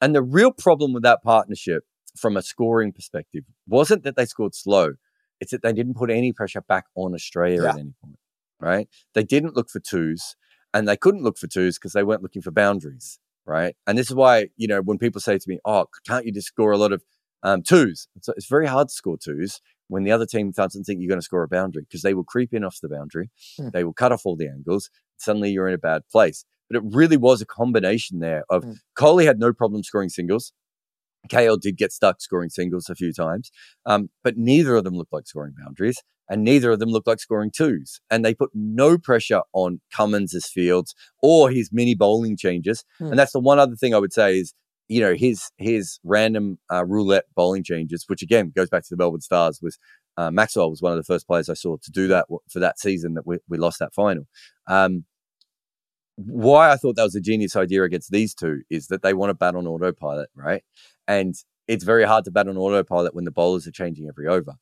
And the real problem with that partnership, from a scoring perspective, wasn't that they scored slow. It's that they didn't put any pressure back on Australia yeah. at any point, right? They didn't look for twos and they couldn't look for twos because they weren't looking for boundaries, right? And this is why, you know, when people say to me, oh, can't you just score a lot of um, twos? It's, it's very hard to score twos when the other team doesn't think you're going to score a boundary because they will creep in off the boundary. Hmm. They will cut off all the angles. Suddenly you're in a bad place. But it really was a combination there of hmm. Kohli had no problem scoring singles. KL did get stuck scoring singles a few times, um, but neither of them looked like scoring boundaries and neither of them looked like scoring twos. And they put no pressure on Cummins' fields or his mini bowling changes. Hmm. And that's the one other thing I would say is, you know, his his random uh, roulette bowling changes, which again goes back to the Melbourne Stars, was uh, Maxwell was one of the first players I saw to do that for that season that we, we lost that final. Um, why I thought that was a genius idea against these two is that they want to bat on autopilot, right? And it's very hard to bat on autopilot when the bowlers are changing every over.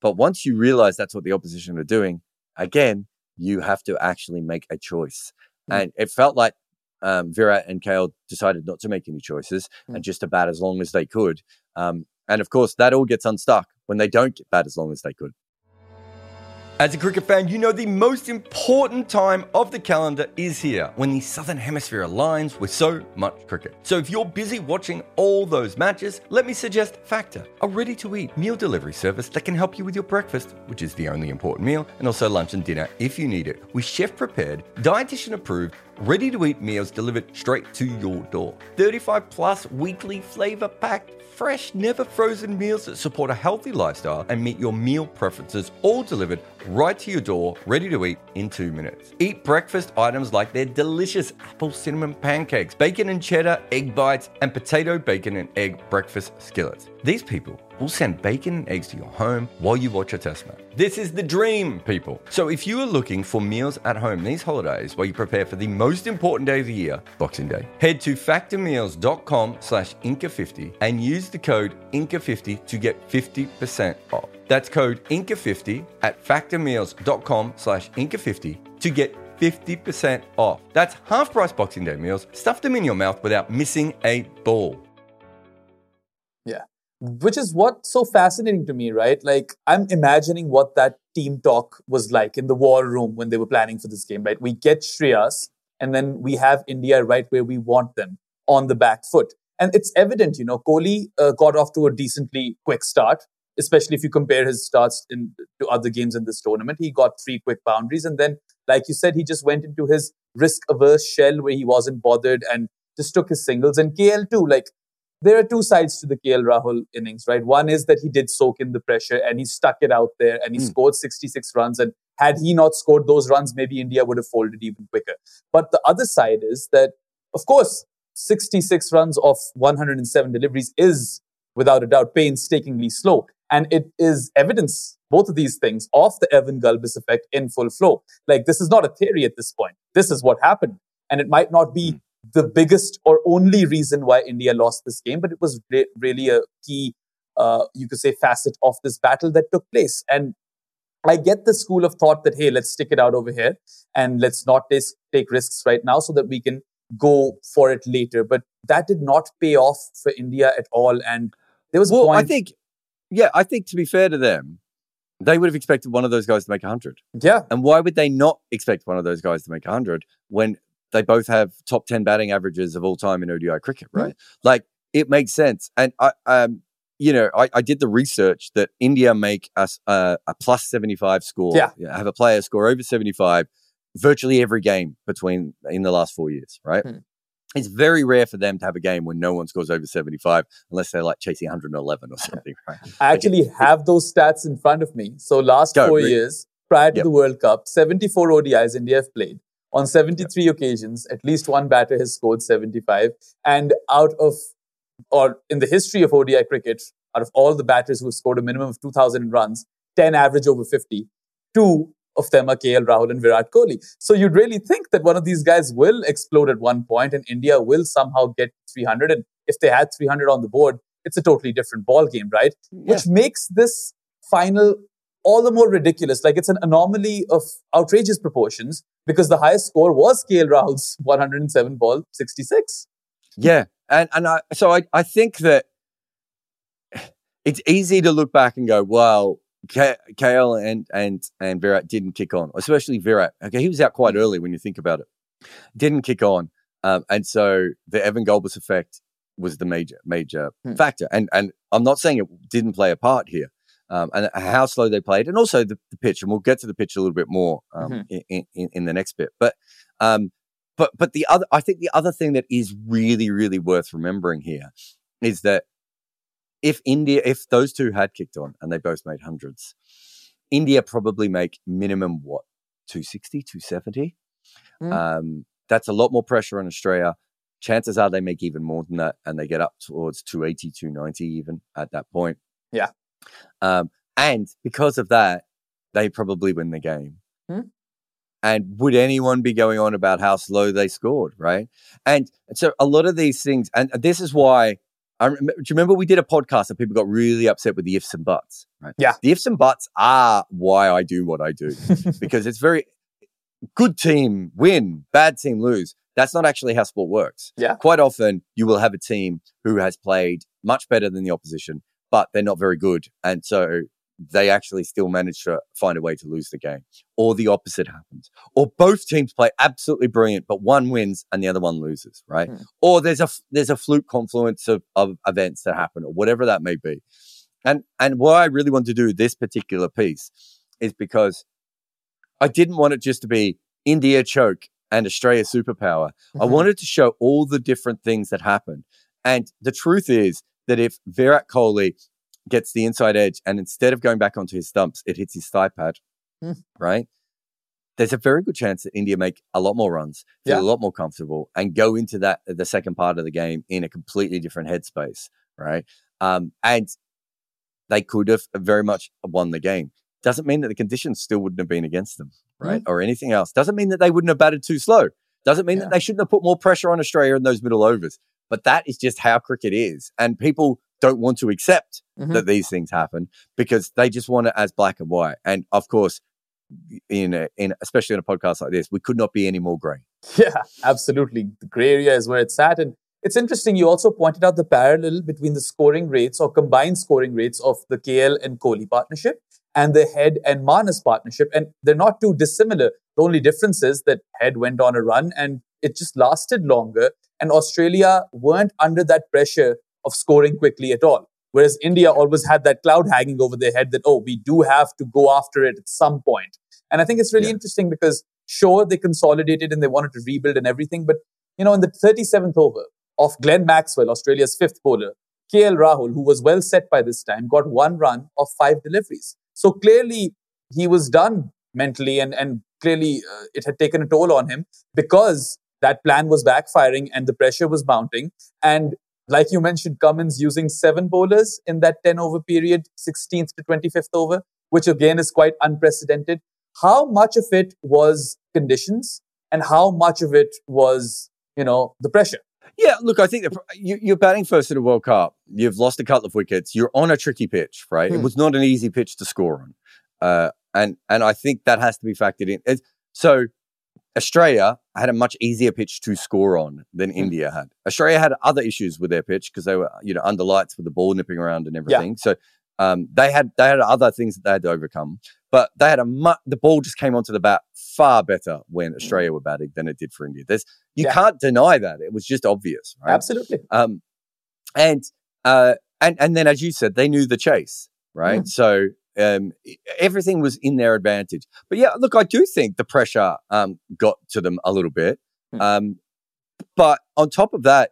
But once you realize that's what the opposition are doing, again, you have to actually make a choice. Mm. And it felt like um, Virat and KL decided not to make any choices mm. and just to bat as long as they could. Um, and of course, that all gets unstuck when they don't get bat as long as they could. As a cricket fan, you know the most important time of the calendar is here when the Southern Hemisphere aligns with so much cricket. So if you're busy watching all those matches, let me suggest Factor, a ready to eat meal delivery service that can help you with your breakfast, which is the only important meal, and also lunch and dinner if you need it, with chef prepared, dietitian approved, ready to eat meals delivered straight to your door. 35 plus weekly flavor packed fresh, never frozen meals that support a healthy lifestyle and meet your meal preferences, all delivered right to your door, ready to eat in two minutes. Eat breakfast items like their delicious apple cinnamon pancakes, bacon and cheddar egg bites, and potato, bacon, and egg breakfast skillets. These people will send bacon and eggs to your home while you watch a test match. This is the dream, people. So if you are looking for meals at home these holidays while you prepare for the most important day of the year, Boxing Day, head to factormeals.com slash Inca50 and use the code Inca50 to get 50% off. That's code Inca50 at factormeals.com slash Inca50 to get 50% off. That's half price Boxing Day meals. Stuff them in your mouth without missing a ball which is what's so fascinating to me, right? Like, I'm imagining what that team talk was like in the war room when they were planning for this game, right? We get Shreyas, and then we have India right where we want them on the back foot. And it's evident, you know, Kohli uh, got off to a decently quick start, especially if you compare his starts in, to other games in this tournament. He got three quick boundaries. And then, like you said, he just went into his risk averse shell where he wasn't bothered and just took his singles. And KL too, like there are two sides to the KL Rahul innings, right? One is that he did soak in the pressure and he stuck it out there and he mm. scored 66 runs. And had he not scored those runs, maybe India would have folded even quicker. But the other side is that, of course, 66 runs of 107 deliveries is, without a doubt, painstakingly slow. And it is evidence, both of these things, of the Evan Gulbis effect in full flow. Like, this is not a theory at this point. This is what happened. And it might not be hmm the biggest or only reason why India lost this game, but it was re- really a key, uh, you could say, facet of this battle that took place. And I get the school of thought that, hey, let's stick it out over here and let's not take, take risks right now so that we can go for it later. But that did not pay off for India at all. And there was well, point- I think, yeah, I think to be fair to them, they would have expected one of those guys to make 100. Yeah. And why would they not expect one of those guys to make 100 when they both have top 10 batting averages of all time in ODI cricket, right? Mm-hmm. Like it makes sense. And I, um, you know, I, I did the research that India make us uh, a plus 75 score. Yeah. Have a player score over 75 virtually every game between in the last four years, right? Hmm. It's very rare for them to have a game when no one scores over 75 unless they're like chasing 111 or (laughs) something, right? I actually have those stats in front of me. So last Go, four years, prior to yep. the World Cup, 74 ODIs India have played. On 73 occasions, at least one batter has scored 75. And out of, or in the history of ODI cricket, out of all the batters who have scored a minimum of 2,000 runs, 10 average over 50. Two of them are KL Rahul and Virat Kohli. So you'd really think that one of these guys will explode at one point and India will somehow get 300. And if they had 300 on the board, it's a totally different ball game, right? Yeah. Which makes this final all the more ridiculous. Like it's an anomaly of outrageous proportions because the highest score was KL Rahul's 107 ball 66. Yeah. And, and I, so I, I think that it's easy to look back and go, well, K- KL and and and Virat didn't kick on, especially Virat. Okay, he was out quite early when you think about it. Didn't kick on, um, and so the Evan Gulbis effect was the major major hmm. factor. And and I'm not saying it didn't play a part here, um, and how slow they played, and also the, the, pitch. And we'll get to the pitch a little bit more um, mm-hmm. in, in, in the next bit. But um, but but the other, I think the other thing that is really really worth remembering here is that if India, if those two had kicked on and they both made hundreds, India probably make minimum what 260, 270. Mm. Um, that's a lot more pressure on Australia. Chances are they make even more than that and they get up towards 280, 290 even at that point. Yeah. Um, and because of that, they probably win the game. Mm. And would anyone be going on about how slow they scored, right? And so a lot of these things, and this is why I do you remember we did a podcast and people got really upset with the ifs and buts, right? Yeah. The ifs and buts are why I do what I do (laughs) because it's very good team win, bad team lose. That's not actually how sport works. Yeah. Quite often you will have a team who has played much better than the opposition, but they're not very good. And so they actually still manage to find a way to lose the game. Or the opposite happens. Or both teams play absolutely brilliant, but one wins and the other one loses, right? Mm. Or there's a there's a fluke confluence of, of events that happen, or whatever that may be. And and what I really want to do this particular piece is because I didn't want it just to be India choke and Australia superpower. Mm-hmm. I wanted to show all the different things that happened. And the truth is that if Virat Kohli gets the inside edge, and instead of going back onto his stumps, it hits his thigh pad, mm. right? There's a very good chance that India make a lot more runs, feel yeah. a lot more comfortable, and go into that the second part of the game in a completely different headspace, right? Um, and they could have very much won the game. Doesn't mean that the conditions still wouldn't have been against them, right? Mm. Or anything else. Doesn't mean that they wouldn't have batted too slow. Doesn't mean yeah. that they shouldn't have put more pressure on Australia in those middle overs. But that is just how cricket is. And people don't want to accept mm-hmm. that these things happen because they just want it as black and white. And of course, in a, in especially in a podcast like this, we could not be any more grey. (laughs) Yeah, absolutely. The grey area is where it's at, and it's interesting. You also pointed out the parallel between the scoring rates or combined scoring rates of the KL and Kohli partnership and the Head and Marnus partnership, and they're not too dissimilar. The only difference is that Head went on a run and it just lasted longer, and Australia weren't under that pressure of scoring quickly at all. Whereas India always had that cloud hanging over their head that, oh, we do have to go after it at some point. And I think it's really yeah. interesting because sure, they consolidated and they wanted to rebuild and everything. But, you know, in the 37th over of Glenn Maxwell, Australia's fifth bowler, KL Rahul, who was well set by this time, got one run of five deliveries. So clearly he was done mentally and, and clearly uh, it had taken a toll on him because that plan was backfiring and the pressure was mounting. And like you mentioned, Cummins using seven bowlers in that 10 over period, 16th to 25th over, which again is quite unprecedented. How much of it was conditions and how much of it was you know, the pressure. Yeah, look, I think you, are batting first in a World Cup. You've lost a couple of wickets. You're on a tricky pitch, right? Hmm. It was not an easy pitch to score on, uh, and and I think that has to be factored in. It's, so Australia had a much easier pitch to score on than hmm. India had. Australia had other issues with their pitch because they were, you know, under lights with the ball nipping around and everything. Yeah. So um, they had they had other things that they had to overcome. But they had a mu- the ball just came onto the bat far better when. Australia were batting than it did for India. There's you yeah. can't deny that. It was just obvious, right? Absolutely. Um, and uh, and and then as you said, they knew the chase, right? Mm. So um, everything was in their advantage. But yeah, look, I do think the pressure um, got to them a little bit. Mm. Um, but on top of that,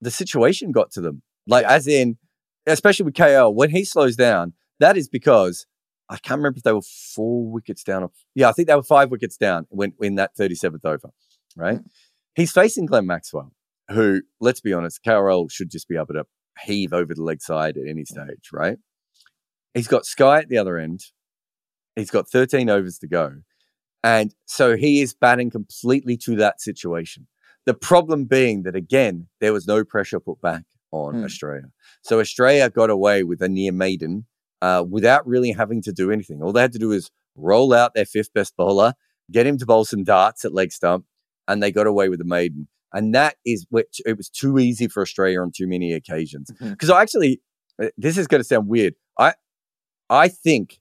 the situation got to them. Like, yeah. as in, especially with KL, when he slows down, that is because I can't remember if they were four wickets down. Or, yeah, I think they were five wickets down when in that 37th over, right? Mm. He's facing Glenn Maxwell, who, let's be honest, KRL should just be able to heave over the leg side at any stage, right? He's got Sky at the other end. He's got 13 overs to go. And so he is batting completely to that situation. The problem being that, again, there was no pressure put back on mm. Australia. So Australia got away with a near maiden uh, without really having to do anything. All they had to do is roll out their fifth best bowler, get him to bowl some darts at leg stump, and they got away with the maiden. And that is which it was too easy for Australia on too many occasions. Because mm-hmm. I actually, uh, this is going to sound weird. I, I think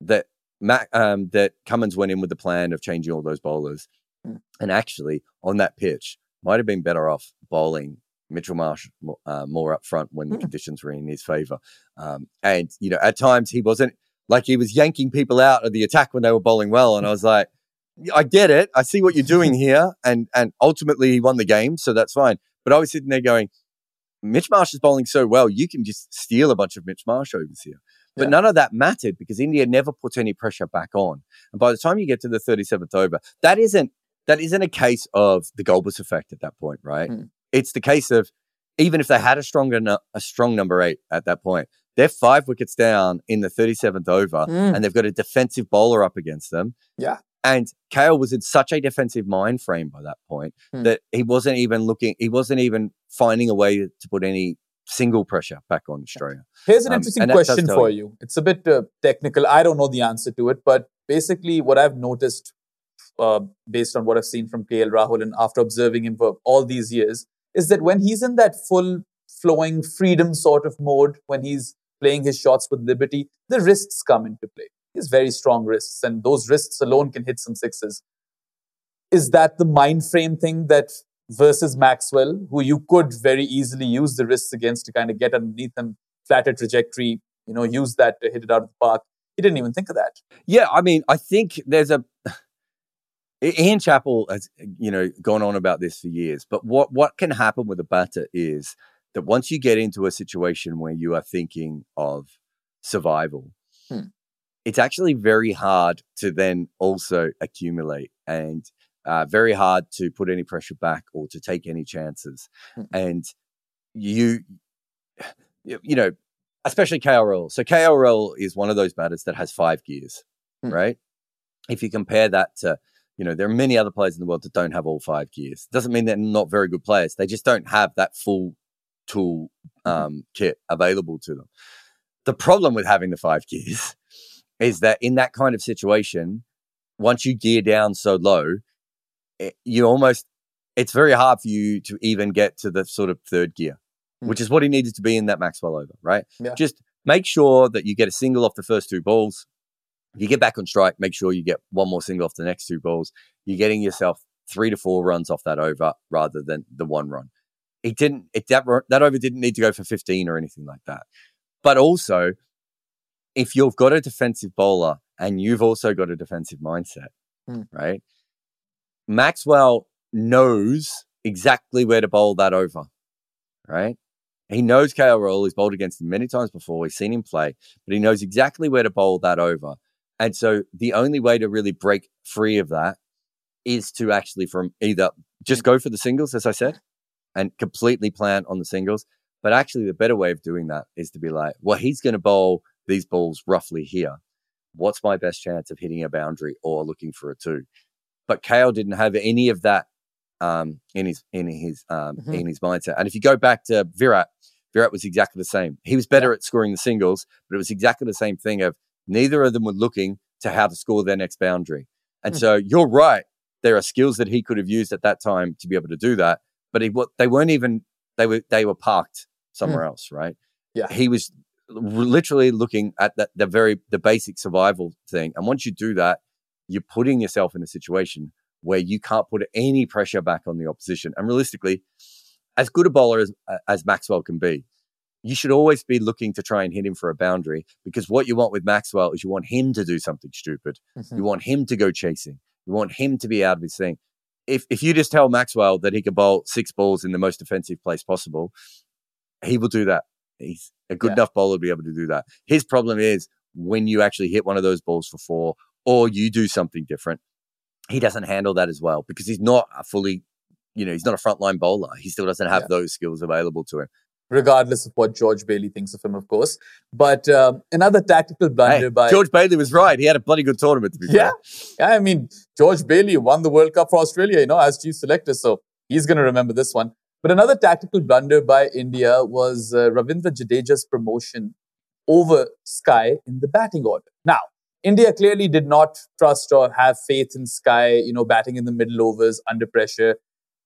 that Mac, um, that Cummins went in with the plan of changing all those bowlers, mm. and actually on that pitch might have been better off bowling Mitchell Marsh uh, more up front when the mm. conditions were in his favor. Um, and, you know, at times he wasn't like he was yanking people out of the attack when they were bowling well. And I was like, I get it. I see what you're doing (laughs) here. And, and ultimately he won the game. So that's fine. But I was sitting there going, Mitch Marsh is bowling so well, you can just steal a bunch of Mitch Marsh overs here. But yeah. none of that mattered because India never put any pressure back on. And by the time you get to the 37th over, that isn't that isn't a case of the Gulbis effect at that point, right? Mm. It's the case of even if they had a stronger a strong number eight at that point, they're five wickets down in the 37th over mm. and they've got a defensive bowler up against them. Yeah. And KL was in such a defensive mind frame by that point mm. that he wasn't even looking, he wasn't even finding a way to put any single pressure back on Australia. Here's an um, interesting question for you. you. It's a bit uh, technical. I don't know the answer to it, but basically, what I've noticed uh, based on what I've seen from KL Rahul and after observing him for all these years is that when he's in that full flowing freedom sort of mode, when he's playing his shots with liberty, the wrists come into play. He has very strong wrists, and those wrists alone can hit some sixes. Is that the mind frame thing that versus Maxwell, who you could very easily use the wrists against to kind of get underneath him, flatter trajectory, you know, use that to hit it out of the park? He didn't even think of that. Yeah, I mean, I think there's a Ian Chappell has, you know, gone on about this for years. But what what can happen with a batter is that once you get into a situation where you are thinking of survival, hmm. it's actually very hard to then also accumulate and uh, very hard to put any pressure back or to take any chances. Hmm. And you, you know, especially KRL. So KRL is one of those batters that has five gears, hmm. right? If you compare that to you know, there are many other players in the world that don't have all five gears. Doesn't mean they're not very good players. They just don't have that full tool mm-hmm. um, kit available to them. The problem with having the five gears (laughs) is that in that kind of situation, once you gear down so low, you almost it's very hard for you to even get to the sort of third gear, mm. which is what he needed to be in that Maxwell over, right? Yeah. Just make sure that you get a single off the first two balls, you get back on strike, make sure you get one more single off the next two balls. You're getting yourself three to four runs off that over rather than the one run. It didn't, it, that, that over didn't need to go for 15 or anything like that. But also, if you've got a defensive bowler and you've also got a defensive mindset, hmm. right? Maxwell knows exactly where to bowl that over, right? He knows KL Rahul. He's bowled against him many times before. He's seen him play, but he knows exactly where to bowl that over. And so the only way to really break free of that is to actually from either just go for the singles, as I said, and completely plan on the singles. But actually, the better way of doing that is to be like, well, he's going to bowl these balls roughly here. What's my best chance of hitting a boundary or looking for a two? But KL didn't have any of that um, in his in his um, mm-hmm. in his mindset. And if you go back to Virat, Virat was exactly the same. He was better at scoring the singles, but it was exactly the same thing of neither of them were looking to how to score their next boundary. And mm. so you're right. There are skills that he could have used at that time to be able to do that, but he, they weren't even they were they were parked somewhere mm. else, right? Yeah, he was literally looking at the, the very the basic survival thing. And once you do that, you're putting yourself in a situation where you can't put any pressure back on the opposition. And realistically, as good a bowler as, as Maxwell can be, you should always be looking to try and hit him for a boundary because what you want with Maxwell is you want him to do something stupid. Mm-hmm. You want him to go chasing. You want him to be out of his thing. If if you just tell Maxwell that he can bowl six balls in the most defensive place possible, he will do that. He's a good yeah. enough bowler to be able to do that. His problem is when you actually hit one of those balls for four or you do something different, he doesn't handle that as well because he's not a fully, you know, he's not a frontline bowler. He still doesn't have yeah. those skills available to him. Regardless of what George Bailey thinks of him, of course. But um, another tactical blunder hey, by George Bailey was right. He had a bloody good tournament to be yeah. fair. Yeah, I mean, George Bailey won the World Cup for Australia, you know, as chief selector. So he's going to remember this one. But another tactical blunder by India was uh, Ravindra Jadeja's promotion over Sky in the batting order. Now, India clearly did not trust or have faith in Sky, you know, batting in the middle overs under pressure.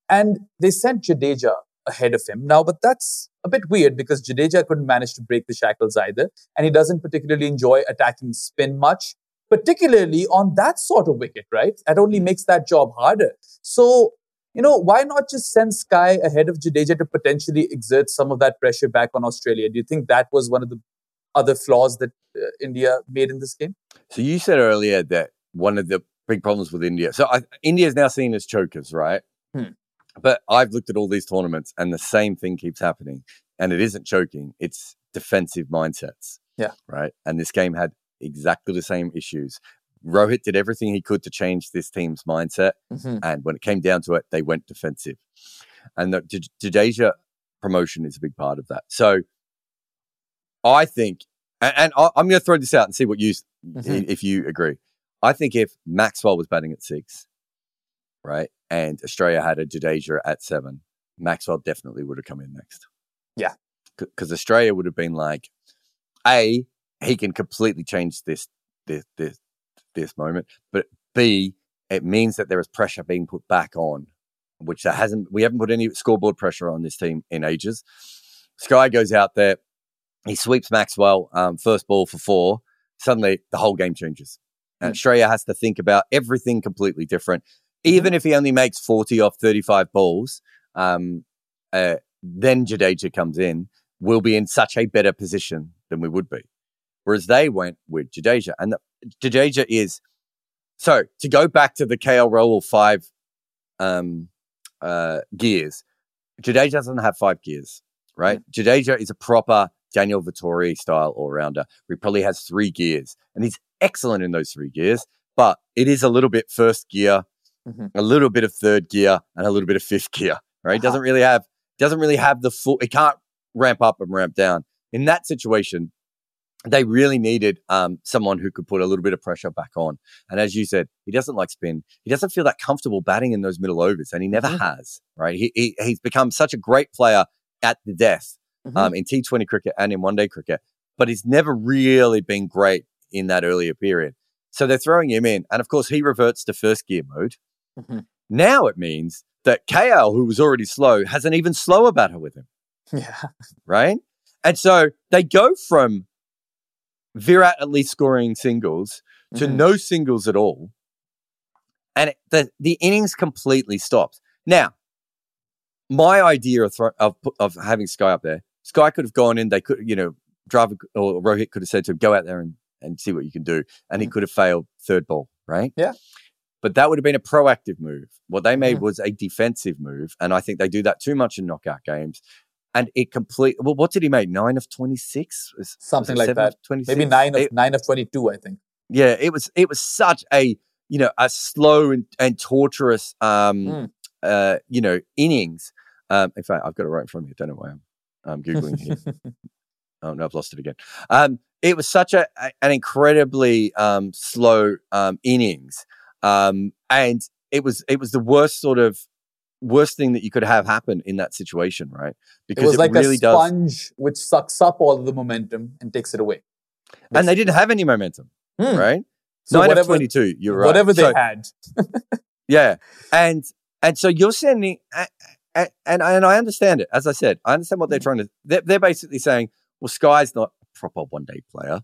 And they sent Jadeja ahead of him. Now, but that's a bit weird because Jadeja couldn't manage to break the shackles either. And he doesn't particularly enjoy attacking spin much, particularly on that sort of wicket, right? That only makes that job harder. So you know, why not just send Sky ahead of Jadeja to potentially exert some of that pressure back on Australia? Do you think that was one of the other flaws that uh, India made in this game? So you said earlier that one of the big problems with India. So I, India is now seen as chokers, right? Hmm. But I've looked at all these tournaments, and the same thing keeps happening. And it isn't choking; it's defensive mindsets. Yeah. Right. And this game had exactly the same issues. Rohit did everything he could to change this team's mindset. Mm-hmm. And when it came down to it, they went defensive. And the Jadeja promotion is a big part of that. So I think, and, and I, am going to throw this out and see what you, mm-hmm. if you agree. I think if Maxwell was batting at six, right, and Australia had a Jadeja at seven, Maxwell definitely would have come in next. Yeah. Because Australia would have been like, A, he can completely change this, this, this, this moment, but B, it means that there is pressure being put back on, which there hasn't. We haven't put any scoreboard pressure on this team in ages. Sky goes out there, he sweeps Maxwell, um, first ball for four. Suddenly, the whole game changes, and mm. Australia has to think about everything completely different. Even mm. if he only makes forty off thirty-five balls, um, uh, then Jadeja comes in, we'll be in such a better position than we would be. Whereas they went with Jadeja. And the, Jadeja is so to go back to the KL Rahul five um, uh, gears. Jadeja doesn't have five gears, right? Mm-hmm. Jadeja is a proper Daniel Vettori style all rounder. He probably has three gears, and he's excellent in those three gears. But it is a little bit first gear, mm-hmm. a little bit of third gear, and a little bit of fifth gear. Right? Uh-huh. Doesn't really have doesn't really have the full. It can't ramp up and ramp down. In that situation, they really needed um, someone who could put a little bit of pressure back on. And as you said, he doesn't like spin. He doesn't feel that comfortable batting in those middle overs, and he never mm-hmm. has. Right? He, he, he's become such a great player at the death mm-hmm. um, in T20 cricket and in one day cricket, but he's never really been great in that earlier period. So they're throwing him in, and of course he reverts to first gear mode. Mm-hmm. Now it means that KL, who was already slow, has an even slower batter with him. (laughs) Yeah. Right. And so they go from Virat at least scoring singles to mm-hmm. no singles at all. And it, the, the innings completely stops. Now, my idea of, of, of having Sky up there, Sky could have gone in, they could, you know, Dravid or Rohit could have said to him, go out there and, and see what you can do. And he mm-hmm. could have failed third ball, right? Yeah. But that would have been a proactive move. What they made mm-hmm. was a defensive move. And I think they do that too much in knockout games and it complete. Well, what did he make? Nine of twenty six, something like that. Maybe nine of it, nine of twenty two. I think. Yeah, it was. It was such a you know a slow and, and torturous um mm. uh you know innings. Um, in fact, I've got it right in front of me. I don't know why I'm I'm googling here. (laughs) oh no, I've lost it again. Um, it was such a, an incredibly um slow um innings. Um, and it was it was the worst sort of worst thing that you could have happen in that situation, right? Because it was it like really a sponge does... which sucks up all of the momentum and takes it away. Basically. And they didn't have any momentum, hmm. right? So Nine whatever, of twenty-two. You're right. Whatever they so, had. (laughs) yeah, and and so you're sending, and, and and I understand it. As I said, I understand what they're hmm. trying to. They're, they're basically saying, well, Sky's not a proper one-day player,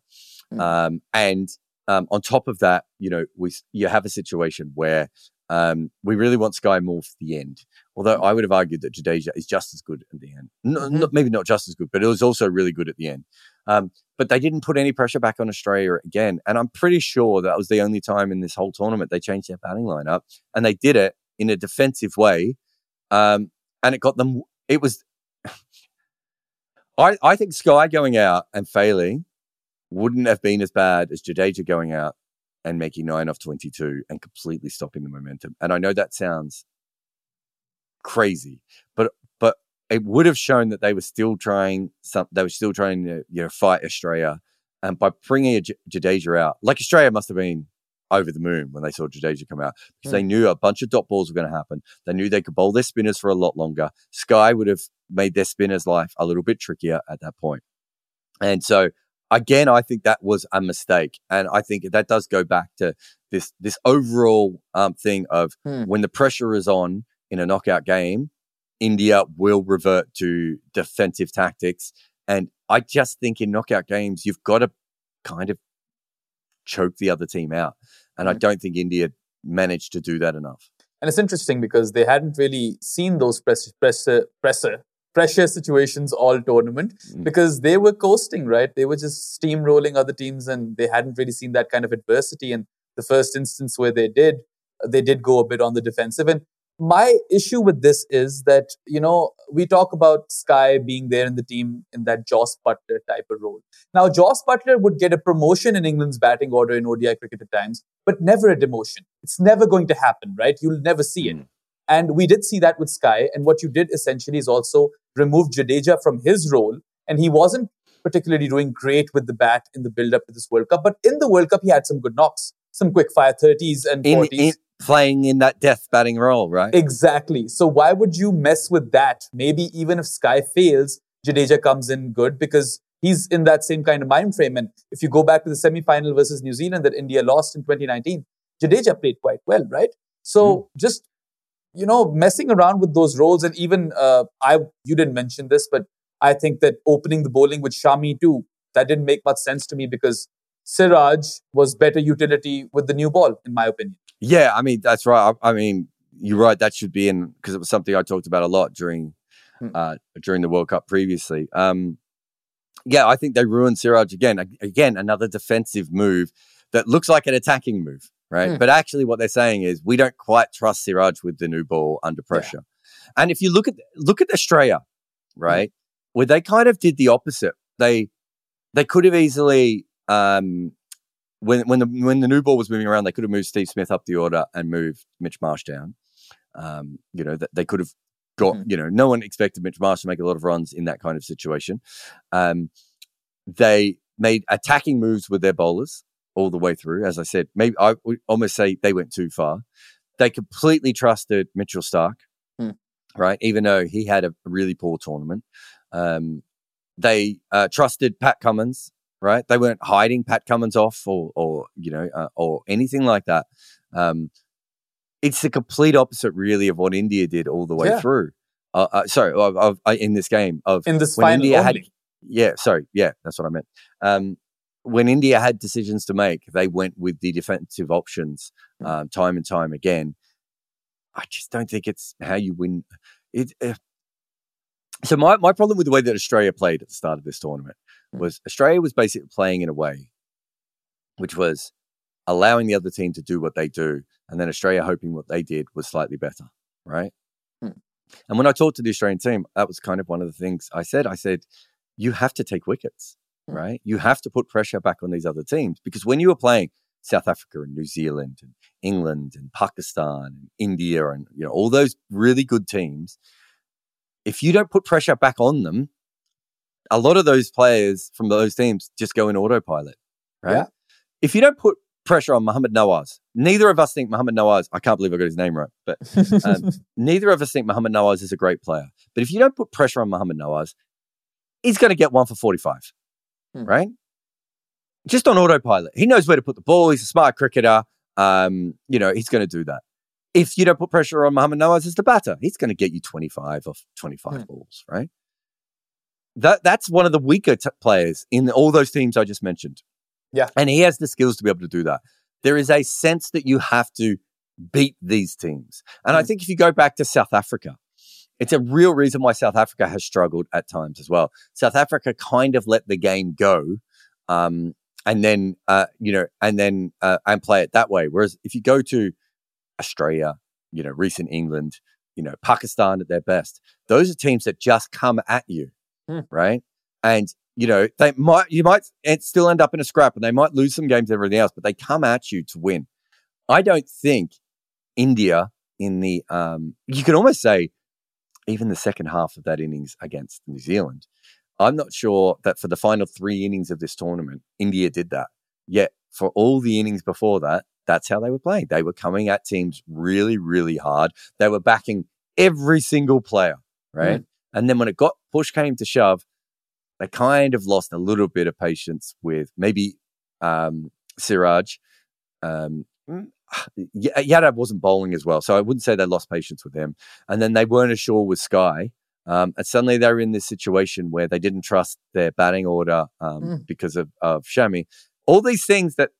mm. um, and um, on top of that, you know, we you have a situation where um, we really want Sky more for the end. Although I would have argued that Jadeja is just as good at the end. No, mm-hmm. not, maybe not just as good, but it was also really good at the end. Um, but they didn't put any pressure back on Australia again. And I'm pretty sure that was the only time in this whole tournament they changed their batting lineup. And they did it in a defensive way. Um, and it got them, it was, I, I think Sky going out and failing wouldn't have been as bad as Jadeja going out and making nine off 22 and completely stopping the momentum. And I know that sounds crazy, but but it would have shown that they were still trying some. They were still trying to you know fight Australia, and by bringing Jadeja out, like Australia must have been over the moon when they saw Jadeja come out because they hmm. knew a bunch of dot balls were going to happen. They knew they could bowl their spinners for a lot longer. Sky would have made their spinners' life a little bit trickier at that point. And so again, I think that was a mistake, and I think that does go back to this this overall um, thing of hmm. when the pressure is on in a knockout game, India will revert to defensive tactics, and I just think in knockout games you've got to kind of choke the other team out, and. I don't think India managed to do that enough. And it's interesting because they hadn't really seen those pressure, pressure, pressure pressure situations all tournament mm. because they were coasting, right? They were just steamrolling other teams and they hadn't really seen that kind of adversity. And the first instance where they did, they did go a bit on the defensive. And my issue with this is that, you know, we talk about Sky being there in the team in that Jos Buttler type of role. Now, Jos Buttler would get a promotion in England's batting order in ODI cricket at times, but never a demotion. It's never going to happen, right? You'll never see it. Mm. And we did see that with Sky. And what you did essentially is also remove Jadeja from his role. And he wasn't particularly doing great with the bat in the build up to this World Cup. But in the World Cup, he had some good knocks, some quick fire 30s and 40s. In, in, playing in that death batting role, right? Exactly. So why would you mess with that? Maybe even if Sky fails, Jadeja comes in good because he's in that same kind of mind frame. And if you go back to the semi final versus New Zealand that India lost in 2019, Jadeja played quite well, right? So mm. just you know, messing around with those roles, and even uh, I, you didn't mention this, but I think that opening the bowling with Shami too, that didn't make much sense to me because Siraj was better utility with the new ball, in my opinion. Yeah, I mean that's right. I, I mean, you're right. That should be in because it was something I talked about a lot during hmm. uh, during the World Cup previously. Um, yeah, I think they ruined Siraj again. Again, another defensive move that looks like an attacking move right? Mm. But actually, what they're saying is we don't quite trust Siraj with the new ball under pressure. Yeah. And if you look at look at Australia, hmm. right, mm. where they kind of did the opposite. They they could have easily um, when when the when the new ball was moving around, they could have moved Steve Smith up the order and moved Mitch Marsh down. Um, you know, that they could have got. Mm. You know, no one expected Mitch Marsh to make a lot of runs in that kind of situation. Um, they made attacking moves with their bowlers all the way through. As I said, maybe I would almost say they went too far. They completely trusted Mitchell Starc, hmm. right? Even though he had a really poor tournament. Um, they uh, trusted Pat Cummins, right? They weren't hiding Pat Cummins off or, or you know, uh, or anything like that. Um, it's the complete opposite, really, of what India did all the way yeah. through. Uh, uh sorry, of, of, uh, in this game of in this when India only. had, yeah, sorry, yeah, that's what I meant. Um, when India had decisions to make, they went with the defensive options hmm. um, time and time again. I just don't think it's how you win. It, uh, so my, my problem with the way that Australia played at the start of this tournament. Was Australia was basically playing in a way which was allowing the other team to do what they do, and then Australia hoping what they did was slightly better, right? Mm. And when I talked to the Australian team, that was kind of one of the things I said. I said, you have to take wickets. Mm. right? You have to put pressure back on these other teams because when you were playing South Africa and New Zealand and England and Pakistan and India and you know all those really good teams, if you don't put pressure back on them, a lot of those players from those teams just go in autopilot, right? Yeah. If you don't put pressure on Mohammad Nawaz. Neither of us think Mohammad Nawaz, I can't believe I got his name right, but (laughs) um, neither of us think Mohammad Nawaz is a great player. But if you don't put pressure on Mohammad Nawaz, he's going to get one for 45, hmm. right? Just on autopilot. He knows where to put the ball. He's a smart cricketer. Um, you know, he's going to do that. If you don't put pressure on Mohammad Nawaz as the batter, he's going to get you 25 off 25 hmm. balls, right? That, that's one of the weaker t- players in all those teams I just mentioned. Yeah. And he has the skills to be able to do that. There is a sense that you have to beat these teams. And mm. I think if you go back to South Africa, it's a real reason why South Africa has struggled at times as well. South Africa kind of let the game go, um, and then uh, you know, and then uh, and play it that way. Whereas if you go to Australia, you know, recent England, you know, Pakistan at their best, those are teams that just come at you, mm. right? And you know, they might you might still end up in a scrap, and they might lose some games and everything else, but they come at you to win. I don't think India in the um, you can almost say even the second half of that innings against New Zealand. I'm not sure that for the final three innings of this tournament, India did that. Yet for all the innings before that, that's how they were playing. They were coming at teams really, really hard. They were backing every single player, right? Mm. And then when it got push came to shove, they kind of lost a little bit of patience with maybe um, Siraj. Um, (sighs) Yadav wasn't bowling as well, so I wouldn't say they lost patience with him. And then they weren't as sure with Sky. Um, and suddenly they were in this situation where they didn't trust their batting order um, mm. because of, of Shami. All these things that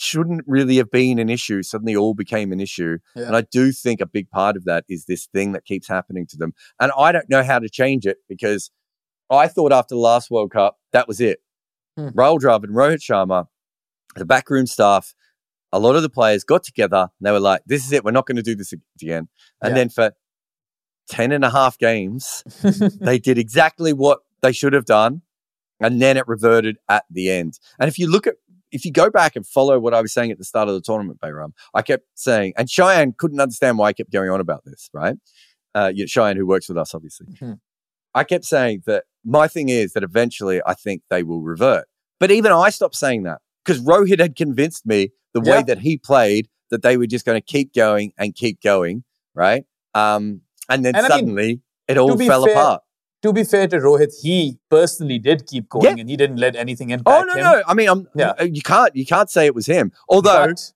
shouldn't really have been an issue suddenly all became an issue. Yeah. And I do think a big part of that is this thing that keeps happening to them. And I don't know how to change it because I thought after the last World Cup, that was it. Hmm. Rahul Dravid and Rohit Sharma, the backroom staff, a lot of the players got together and they were like, this is it. We're not going to do this again. And yeah. then for 10 and a half games, (laughs) they did exactly what they should have done. And then it reverted at the end. And if you look at, if you go back and follow what I was saying at the start of the tournament, Behram, I kept saying, and Cheyenne couldn't understand why I kept going on about this, right? Uh, Cheyenne, who works with us, obviously. Mm-hmm. I kept saying that my thing is that eventually I think they will revert. But even I stopped saying that because Rohit had convinced me the way that he played that they were just going to keep going and keep going, right? Um, and then and suddenly I mean, it all fell fair, apart. To be fair to Rohit, he personally did keep going yeah. and he didn't let anything impact him. Oh no, him. no. I mean, I'm, yeah. Uh, you can't you can't say it was him. Although but,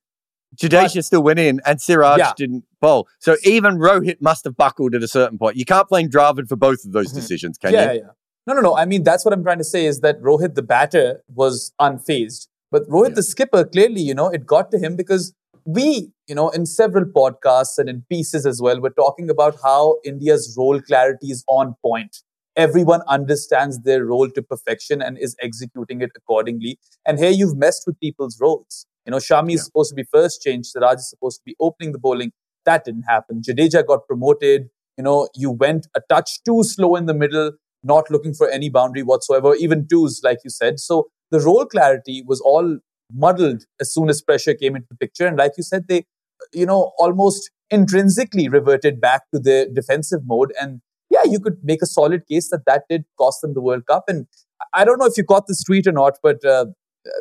Jadeja still went in and Siraj yeah. didn't bowl. So even Rohit must have buckled at a certain point. You can't blame Dravid for both of those mm-hmm. decisions, can yeah, you? Yeah, No, no, no. I mean, that's what I'm trying to say is that Rohit, the batter, was unfazed. But Rohit, yeah. the skipper, clearly, you know, it got to him because we, you know, in several podcasts and in pieces as well, we're talking about how India's role clarity is on point. Everyone understands their role to perfection and is executing it accordingly. And here you've messed with people's roles. You know, Shami yeah. is supposed to be first change. Siraj is supposed to be opening the bowling. That didn't happen. Jadeja got promoted. You know, you went a touch too slow in the middle, not looking for any boundary whatsoever, even twos, like you said. So the role clarity was all muddled as soon as pressure came into the picture. And like you said, they, you know, almost intrinsically reverted back to the defensive mode. And you could make a solid case that that did cost them the World Cup. And I don't know if you caught this tweet or not, but uh,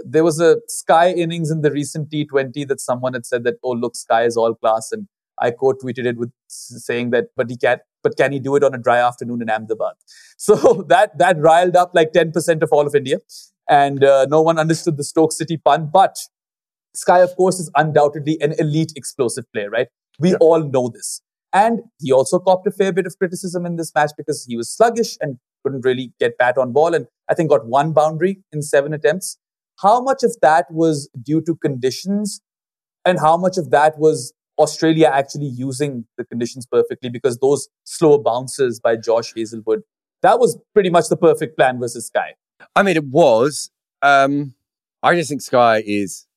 there was a Sky innings in the recent T20 that someone had said that, oh, look, Sky is all class. And I quote tweeted it with saying that, but he can't, but can he do it on a dry afternoon in Ahmedabad? (laughs) So that, that riled up like 10% of all of India. And uh, no one understood the Stoke City pun. But Sky, of course, is undoubtedly an elite explosive player, right? We yeah. all know this. And he also copped a fair bit of criticism in this match because he was sluggish and couldn't really get bat on ball. And I think got one boundary in seven attempts. How much of that was due to conditions and how much of that was Australia actually using the conditions perfectly because those slower bounces by Josh Hazlewood, that was pretty much the perfect plan versus Sky. I mean, it was. Um, I just think Sky is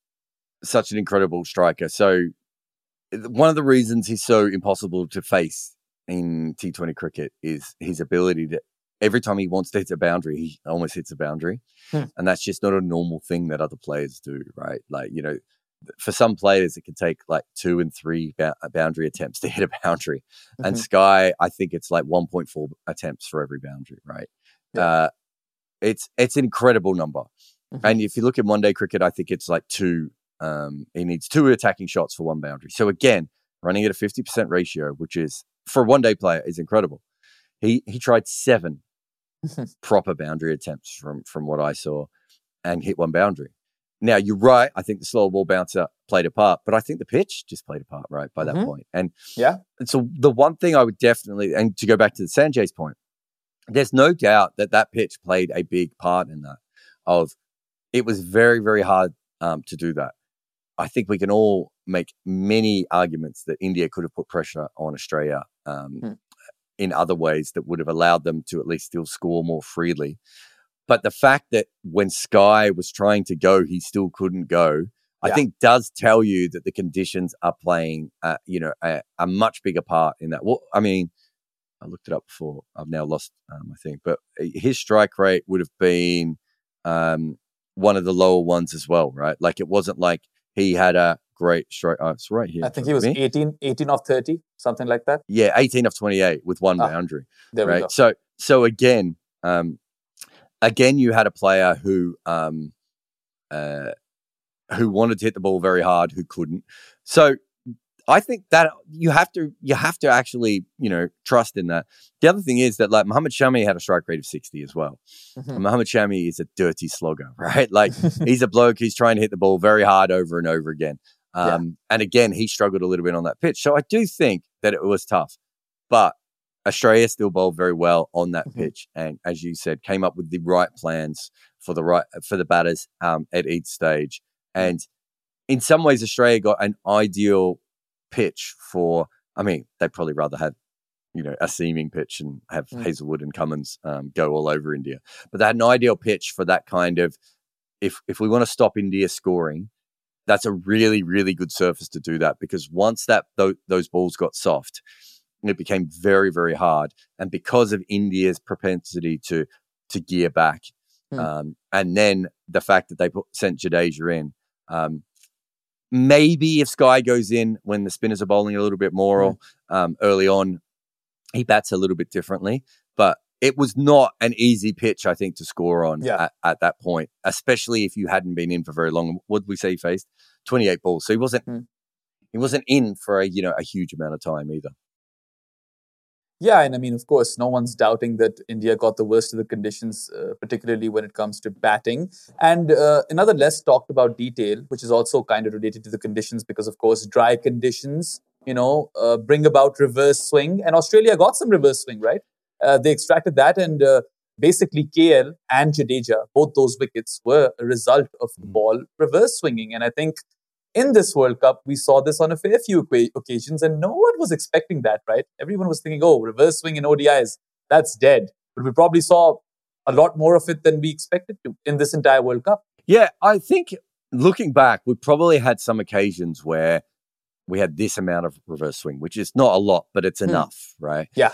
such an incredible striker. So one of the reasons he's so impossible to face in T20 cricket is his ability to every time he wants to hit a boundary, he almost hits a boundary. Hmm. And that's just not a normal thing that other players do, right? Like, you know, for some players, it can take like two and three ba- boundary attempts to (laughs) hit a boundary. Mm-hmm. And Sky, I think it's like 1.4 attempts for every boundary, right? Yeah. Uh, it's it's an incredible number. Mm-hmm. And if you look at one day cricket, I think it's like two Um, he needs two attacking shots for one boundary. So again, running at a 50% ratio, which is for a one day player is incredible. He he tried seven (laughs) proper boundary attempts from from what I saw and hit one boundary. Now you're right. I think the slower ball bouncer played a part, but I think the pitch just played a part, right, by Mm-hmm. that point. And Yeah. and so the one thing I would definitely, and to go back to the Sanjay's point, there's no doubt that that pitch played a big part in that. Of it was very very hard um, to do that. I think we can all make many arguments that India could have put pressure on Australia um, Hmm. in other ways that would have allowed them to at least still score more freely. But the fact that when Sky was trying to go, he still couldn't go, I think does tell you that the conditions are playing, uh, you know, a, a much bigger part in that. Well, I mean, I looked it up before. I've now lost um, my thing, but his strike rate would have been um, one of the lower ones as well, right? Like it wasn't like he had a great strike. Oh, it's right here. I think he was front of me. 18, 18 of 30, something like that. Yeah, 18 of 28 with one Ah, boundary There we go. So so again, um, again, you had a player who um, uh, who wanted to hit the ball very hard, who couldn't. So I think that you have to you have to actually you know trust in that. The other thing is that like Muhammad Shami had a strike rate of sixty as well. Mhm. Muhammad Shami is a dirty slogger, (laughs) right? Like (laughs) he's a bloke. who's trying to hit the ball very hard over and over again. Yeah. Um, And again, he struggled a little bit on that pitch. So I do think that it was tough, but Australia still bowled very well on that Mhm. pitch, and as you said, came up with the right plans for the right for the batters um, at each stage. And in some ways, Australia got an ideal pitch for. I mean, they'd probably rather have you know a seaming pitch and have Mm. Hazlewood and Cummins um, go all over India, but they had an ideal pitch for that kind of. If if we want to stop India scoring, that's a really really good surface to do that because once that tho- those balls got soft, it became very very hard, and because of India's propensity to to gear back, Hmm. um, and then the fact that they put sent Jadeja in. Um, maybe if Sky goes in when the spinners are bowling a little bit more or, um, early on, he bats a little bit differently. But it was not an easy pitch, I think, to score on Yeah. at, at that point, especially if you hadn't been in for very long. What did we say he faced? 28 balls. So he wasn't Hmm. he wasn't in for a you know a huge amount of time either. Yeah, and I mean, of course, no one's doubting that India got the worst of the conditions, uh, particularly when it comes to batting. And uh, another less talked about detail, which is also kind of related to the conditions, because of course, dry conditions, you know, uh, bring about reverse swing, and Australia got some reverse swing, right? Uh, they extracted that, and uh, basically KL and Jadeja, both those wickets were a result of the ball reverse swinging, and I think in this World Cup, we saw this on a fair few occa- occasions, and no one was expecting that, right? Everyone was thinking, oh, reverse swing in ODIs, that's dead. But we probably saw a lot more of it than we expected to in this entire World Cup. Yeah, I think looking back, we probably had some occasions where we had this amount of reverse swing, which is not a lot, but it's Hmm. enough, right? Yeah.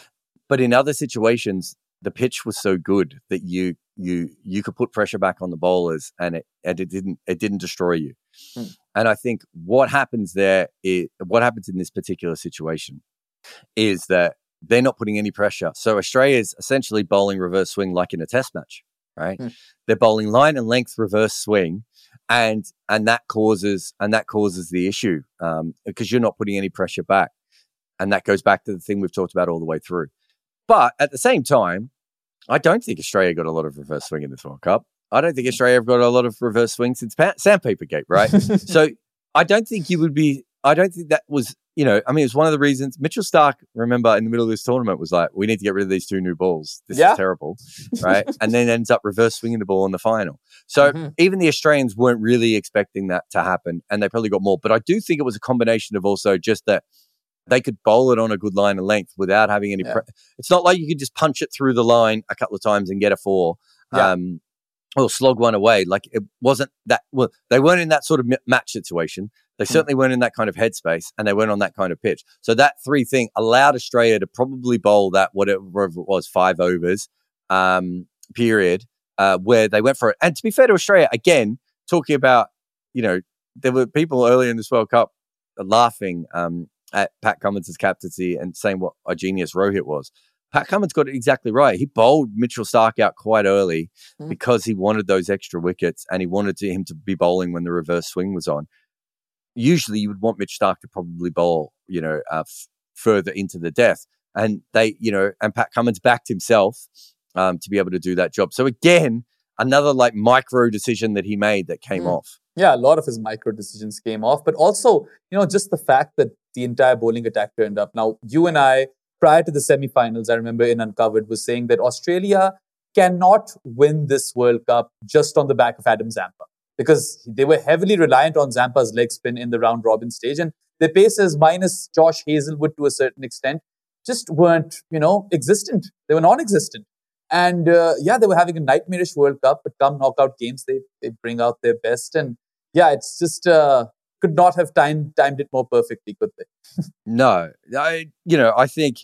But in other situations, the pitch was so good that you you you could put pressure back on the bowlers, and it and it didn't it didn't destroy you. Hmm. And I think what happens there is what happens in this particular situation is that they're not putting any pressure. So Australia is essentially bowling reverse swing like in a test match, right? Hmm. They're bowling line and length reverse swing, and and that causes and that causes the issue um, because you're not putting any pressure back, and that goes back to the thing we've talked about all the way through. But at the same time, I don't think Australia got a lot of reverse swing in this World Cup. I don't think Australia have got a lot of reverse swing since pa- Sandpaper Gate, right? (laughs) so I don't think you would be. I don't think that was. You know, I mean, it's one of the reasons Mitchell Starc. Remember, in the middle of this tournament, was like, "We need to get rid of these two new balls. This Yeah. is terrible, (laughs) right?" and then ends up reverse swinging the ball in the final. So Mhm. even the Australians weren't really expecting that to happen, and they probably got more. But I do think it was a combination of also just that they could bowl it on a good line of length without having any. Yeah. Pre- it's not like you could just punch it through the line a couple of times and get a four. Yeah. Um, or slog one away. Like it wasn't that. Well, they weren't in that sort of match situation. They Hmm. certainly weren't in that kind of headspace, and they weren't on that kind of pitch. So that three thing allowed Australia to probably bowl that whatever it was five overs um, period uh, where they went for it. And to be fair to Australia, again talking about you know there were people earlier in this World Cup laughing um, at Pat Cummins' captaincy and saying what a genius Rohit was. Pat Cummins got it exactly right. He bowled Mitchell Starc out quite early Mm. because he wanted those extra wickets and he wanted to, him to be bowling when the reverse swing was on. usually you would want Mitch Starc to probably bowl, you know, uh, f- further into the death. And they, you know, and Pat Cummins backed himself um, to be able to do that job. So again, another like micro decision that he made that came mm. off. Yeah, a lot of his micro decisions came off, but also, you know, just the fact that the entire bowling attack turned up. Now, you and I, prior to the semi-finals, I remember in Uncovered was saying that Australia cannot win this World Cup just on the back of Adam Zampa because they were heavily reliant on Zampa's leg spin in the round robin stage. And the paces, minus Josh Hazlewood to a certain extent, just weren't, you know, existent. They were non existent. And uh, yeah, they were having a nightmarish World Cup, but come knockout games, they, they bring out their best. And yeah, it's just uh, could not have timed, timed it more perfectly, could they? (laughs) no. I, you know, I think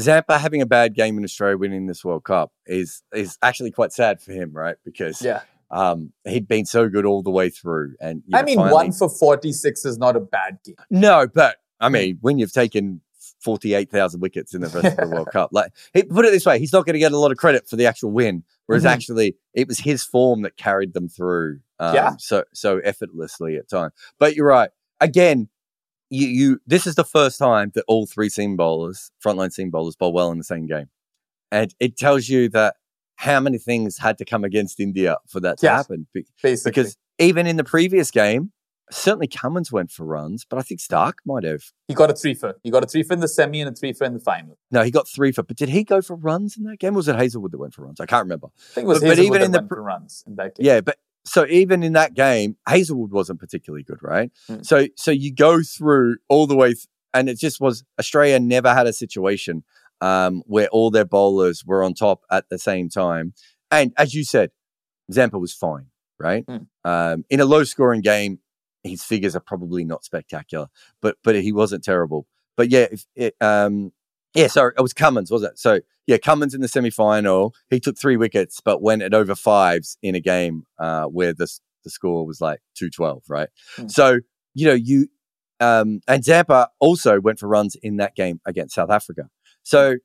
Zampa having a bad game in Australia winning this World Cup is is actually quite sad for him, right? Because yeah. Um, he'd been so good all the way through, and I mean, finally... one for forty-six is not a bad game. No, but I mean, when you've taken forty-eight thousand wickets in the first of the World (laughs) Cup, like he, put it this way, he's not going to get a lot of credit for the actual win, whereas mm-hmm. actually it was his form that carried them through, um, yeah. so so effortlessly at times. But you're right. Again, you, you this is the first time that all three seam bowlers, frontline seam bowlers, bowl well in the same game, and it tells you that how many things had to come against India for that to yes, happen. Basically. Because even in the previous game, certainly Cummins went for runs, but I think Starc might have. He got a three for. He got a three for in the semi and a three for in the final. No, he got three for. But did he go for runs in that game? Or was it Hazlewood that went for runs? I can't remember. I think it was but, Hazlewood but even in the for runs in that game. Yeah, but so even in that game, Hazlewood wasn't particularly good, right? Mm. So so you go through all the way, th- and it just was Australia never had a situation um, where all their bowlers were on top at the same time. And as you said, Zampa was fine, right? Mm. Um, in a low scoring game, his figures are probably not spectacular, but but he wasn't terrible. But yeah, if it, um, yeah, sorry, it was Cummins, was it? So yeah, Cummins in the semi final, he took three wickets, but went at over fives in a game uh, where the the score was like two twelve, right? Mm. So you know you um, and Zampa also went for runs in that game against South Africa. So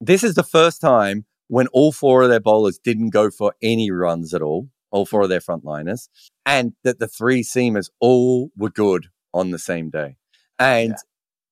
this is the first time when all four of their bowlers didn't go for any runs at all, all four of their frontliners, and that the three seamers all were good on the same day. And yeah.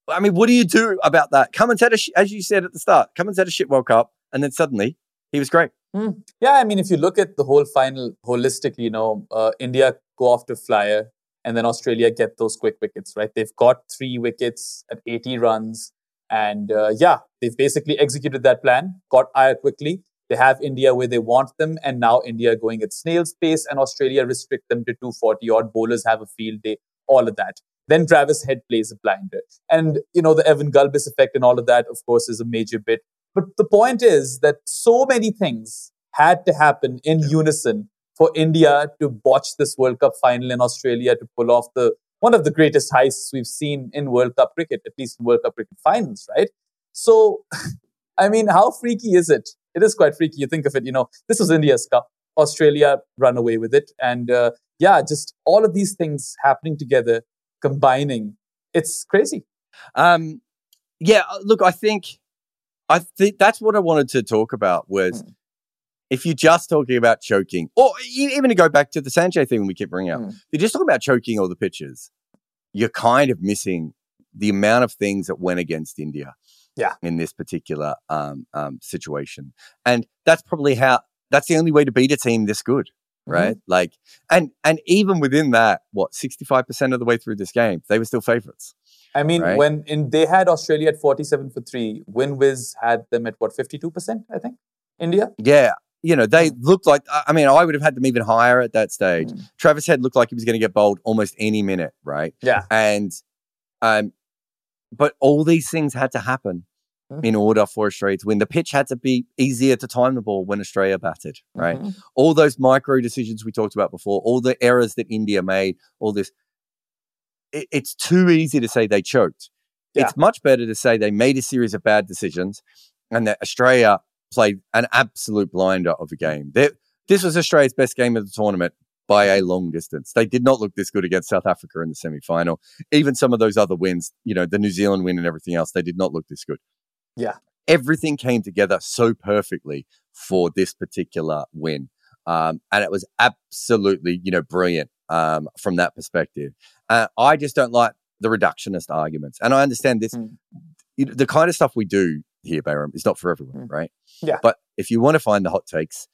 I mean, what do you do about that? Cummins had a, sh- as you said at the start, Cummins had a shit World Cup, and then suddenly he was great. Mm. Yeah, I mean, if you look at the whole final holistically, you know, uh, India go off to flyer, and then Australia get those quick wickets, right? They've got three wickets at 80 runs. And uh, yeah, they've basically executed that plan, got Iyer quickly. They have India where they want them, and now India going at snail's pace, and Australia restrict them to 240 odd. Bowlers have a field day, all of that. Then Travis Head plays a blinder. And, you know, the Evan Gulbis effect and all of that, of course, is a major bit. But the point is that so many things had to happen in unison for India to botch this World Cup final in Australia to pull off the one of the greatest heists we've seen in World Cup cricket, at least in World Cup cricket finals, right? So, (laughs) I mean, how freaky is it? It is quite freaky. You think of it, you know, this was India's cup. Australia run away with it. And uh, yeah, just all of these things happening together, combining. It's crazy. Um, yeah, uh, look, I think I think that's what I wanted to talk about was mm if you're just talking about choking, or even to go back to the Sanjay thing we keep bringing up, mm. if you're just talking about choking all the pitches, you're kind of missing the amount of things that went against India. Yeah. In this particular um, um, situation, and that's probably how. That's the only way to beat a team this good. Right? Mm-hmm. Like, and and even within that, what sixty five percent of the way through this game, they were still favorites. I mean, right? when in they had Australia at forty seven for three, WinViz had them at what fifty two percent, I think. India. Yeah, you know, they looked like, I mean, I would have had them even higher at that stage. Mm. Travis Head looked like he was going to get bowled almost any minute, right? Yeah. And, um, but all these things had to happen mm. in order for Australia to win. The pitch had to be easier to time the ball when Australia batted, right? Mm-hmm. All those micro decisions we talked about before, all the errors that India made, all this, it, it's too easy to say they choked. Yeah. It's much better to say they made a series of bad decisions and that Australia played an absolute blinder of a game. They're, this was Australia's best game of the tournament by a long distance. They did not look this good against South Africa in the semi final. Even some of those other wins, you know, the New Zealand win and everything else, they did not look this good. Yeah. Everything came together so perfectly for this particular win. Um, and it was absolutely, you know, brilliant um, from that perspective. Uh, I just don't like the reductionist arguments, and I understand this. Mm. The kind of stuff we do here, Behram, is not for everyone, mm. right? Yeah. But if you want to find the hot takes,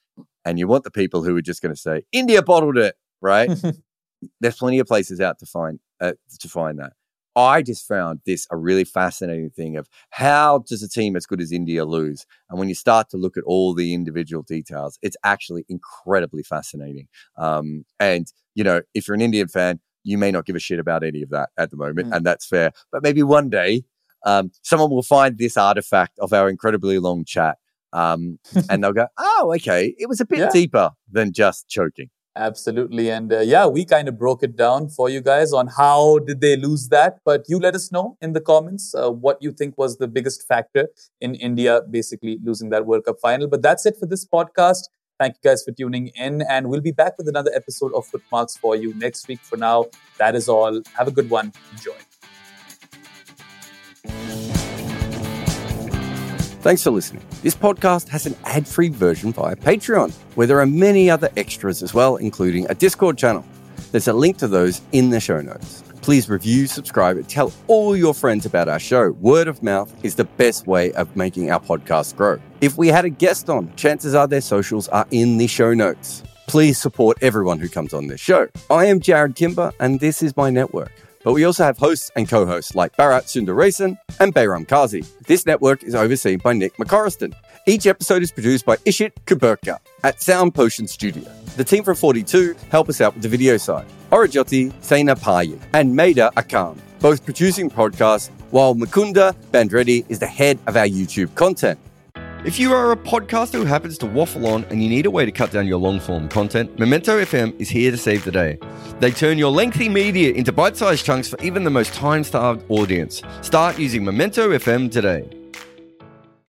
and you want the people who are just going to say India bottled it, right? (laughs) There's plenty of places out to find uh, to find that. I just found this a really fascinating thing of how does a team as good as India lose? And when you start to look at all the individual details, it's actually incredibly fascinating. Um, and, you know, if you're an Indian fan, you may not give a shit about any of that at the moment, mm. and that's fair. But maybe one day um, someone will find this artifact of our incredibly long chat um, (laughs) and they'll go, oh, okay, it was a bit yeah. deeper than just choking. Absolutely. And uh, yeah, we kind of broke it down for you guys on how did they lose that. But you let us know in the comments uh, what you think was the biggest factor in India basically losing that World Cup final. But that's it for this podcast. Thank you guys for tuning in. And we'll be back with another episode of Footmarks for you next week. For now, that is all. Have a good one. Enjoy. Thanks for listening. This podcast has an ad free version via Patreon, where there are many other extras as well, including a Discord channel. There's a link to those in the show notes. Please review, subscribe, and tell all your friends about our show. Word of mouth is the best way of making our podcast grow. If we had a guest on, chances are their socials are in the show notes. Please support everyone who comes on this show. I am Jarrod Kimber, and this is my network. But we also have hosts and co hosts like Bharat Sundaresan and Behram Kazi. This network is overseen by Nick McCorriston. Each episode is produced by Ishit Kuberkar at Sound Potion Studio. The team from 42 help us out with the video side. Aurojyoti, Sena and Maida Akam, both producing podcasts, while Mukunda Bandreddi is the head of our YouTube content. If you are a podcaster who happens to waffle on and you need a way to cut down your long form content, Memento FM is here to save the day. They turn your lengthy media into bite sized chunks for even the most time starved audience. Start using Memento FM today.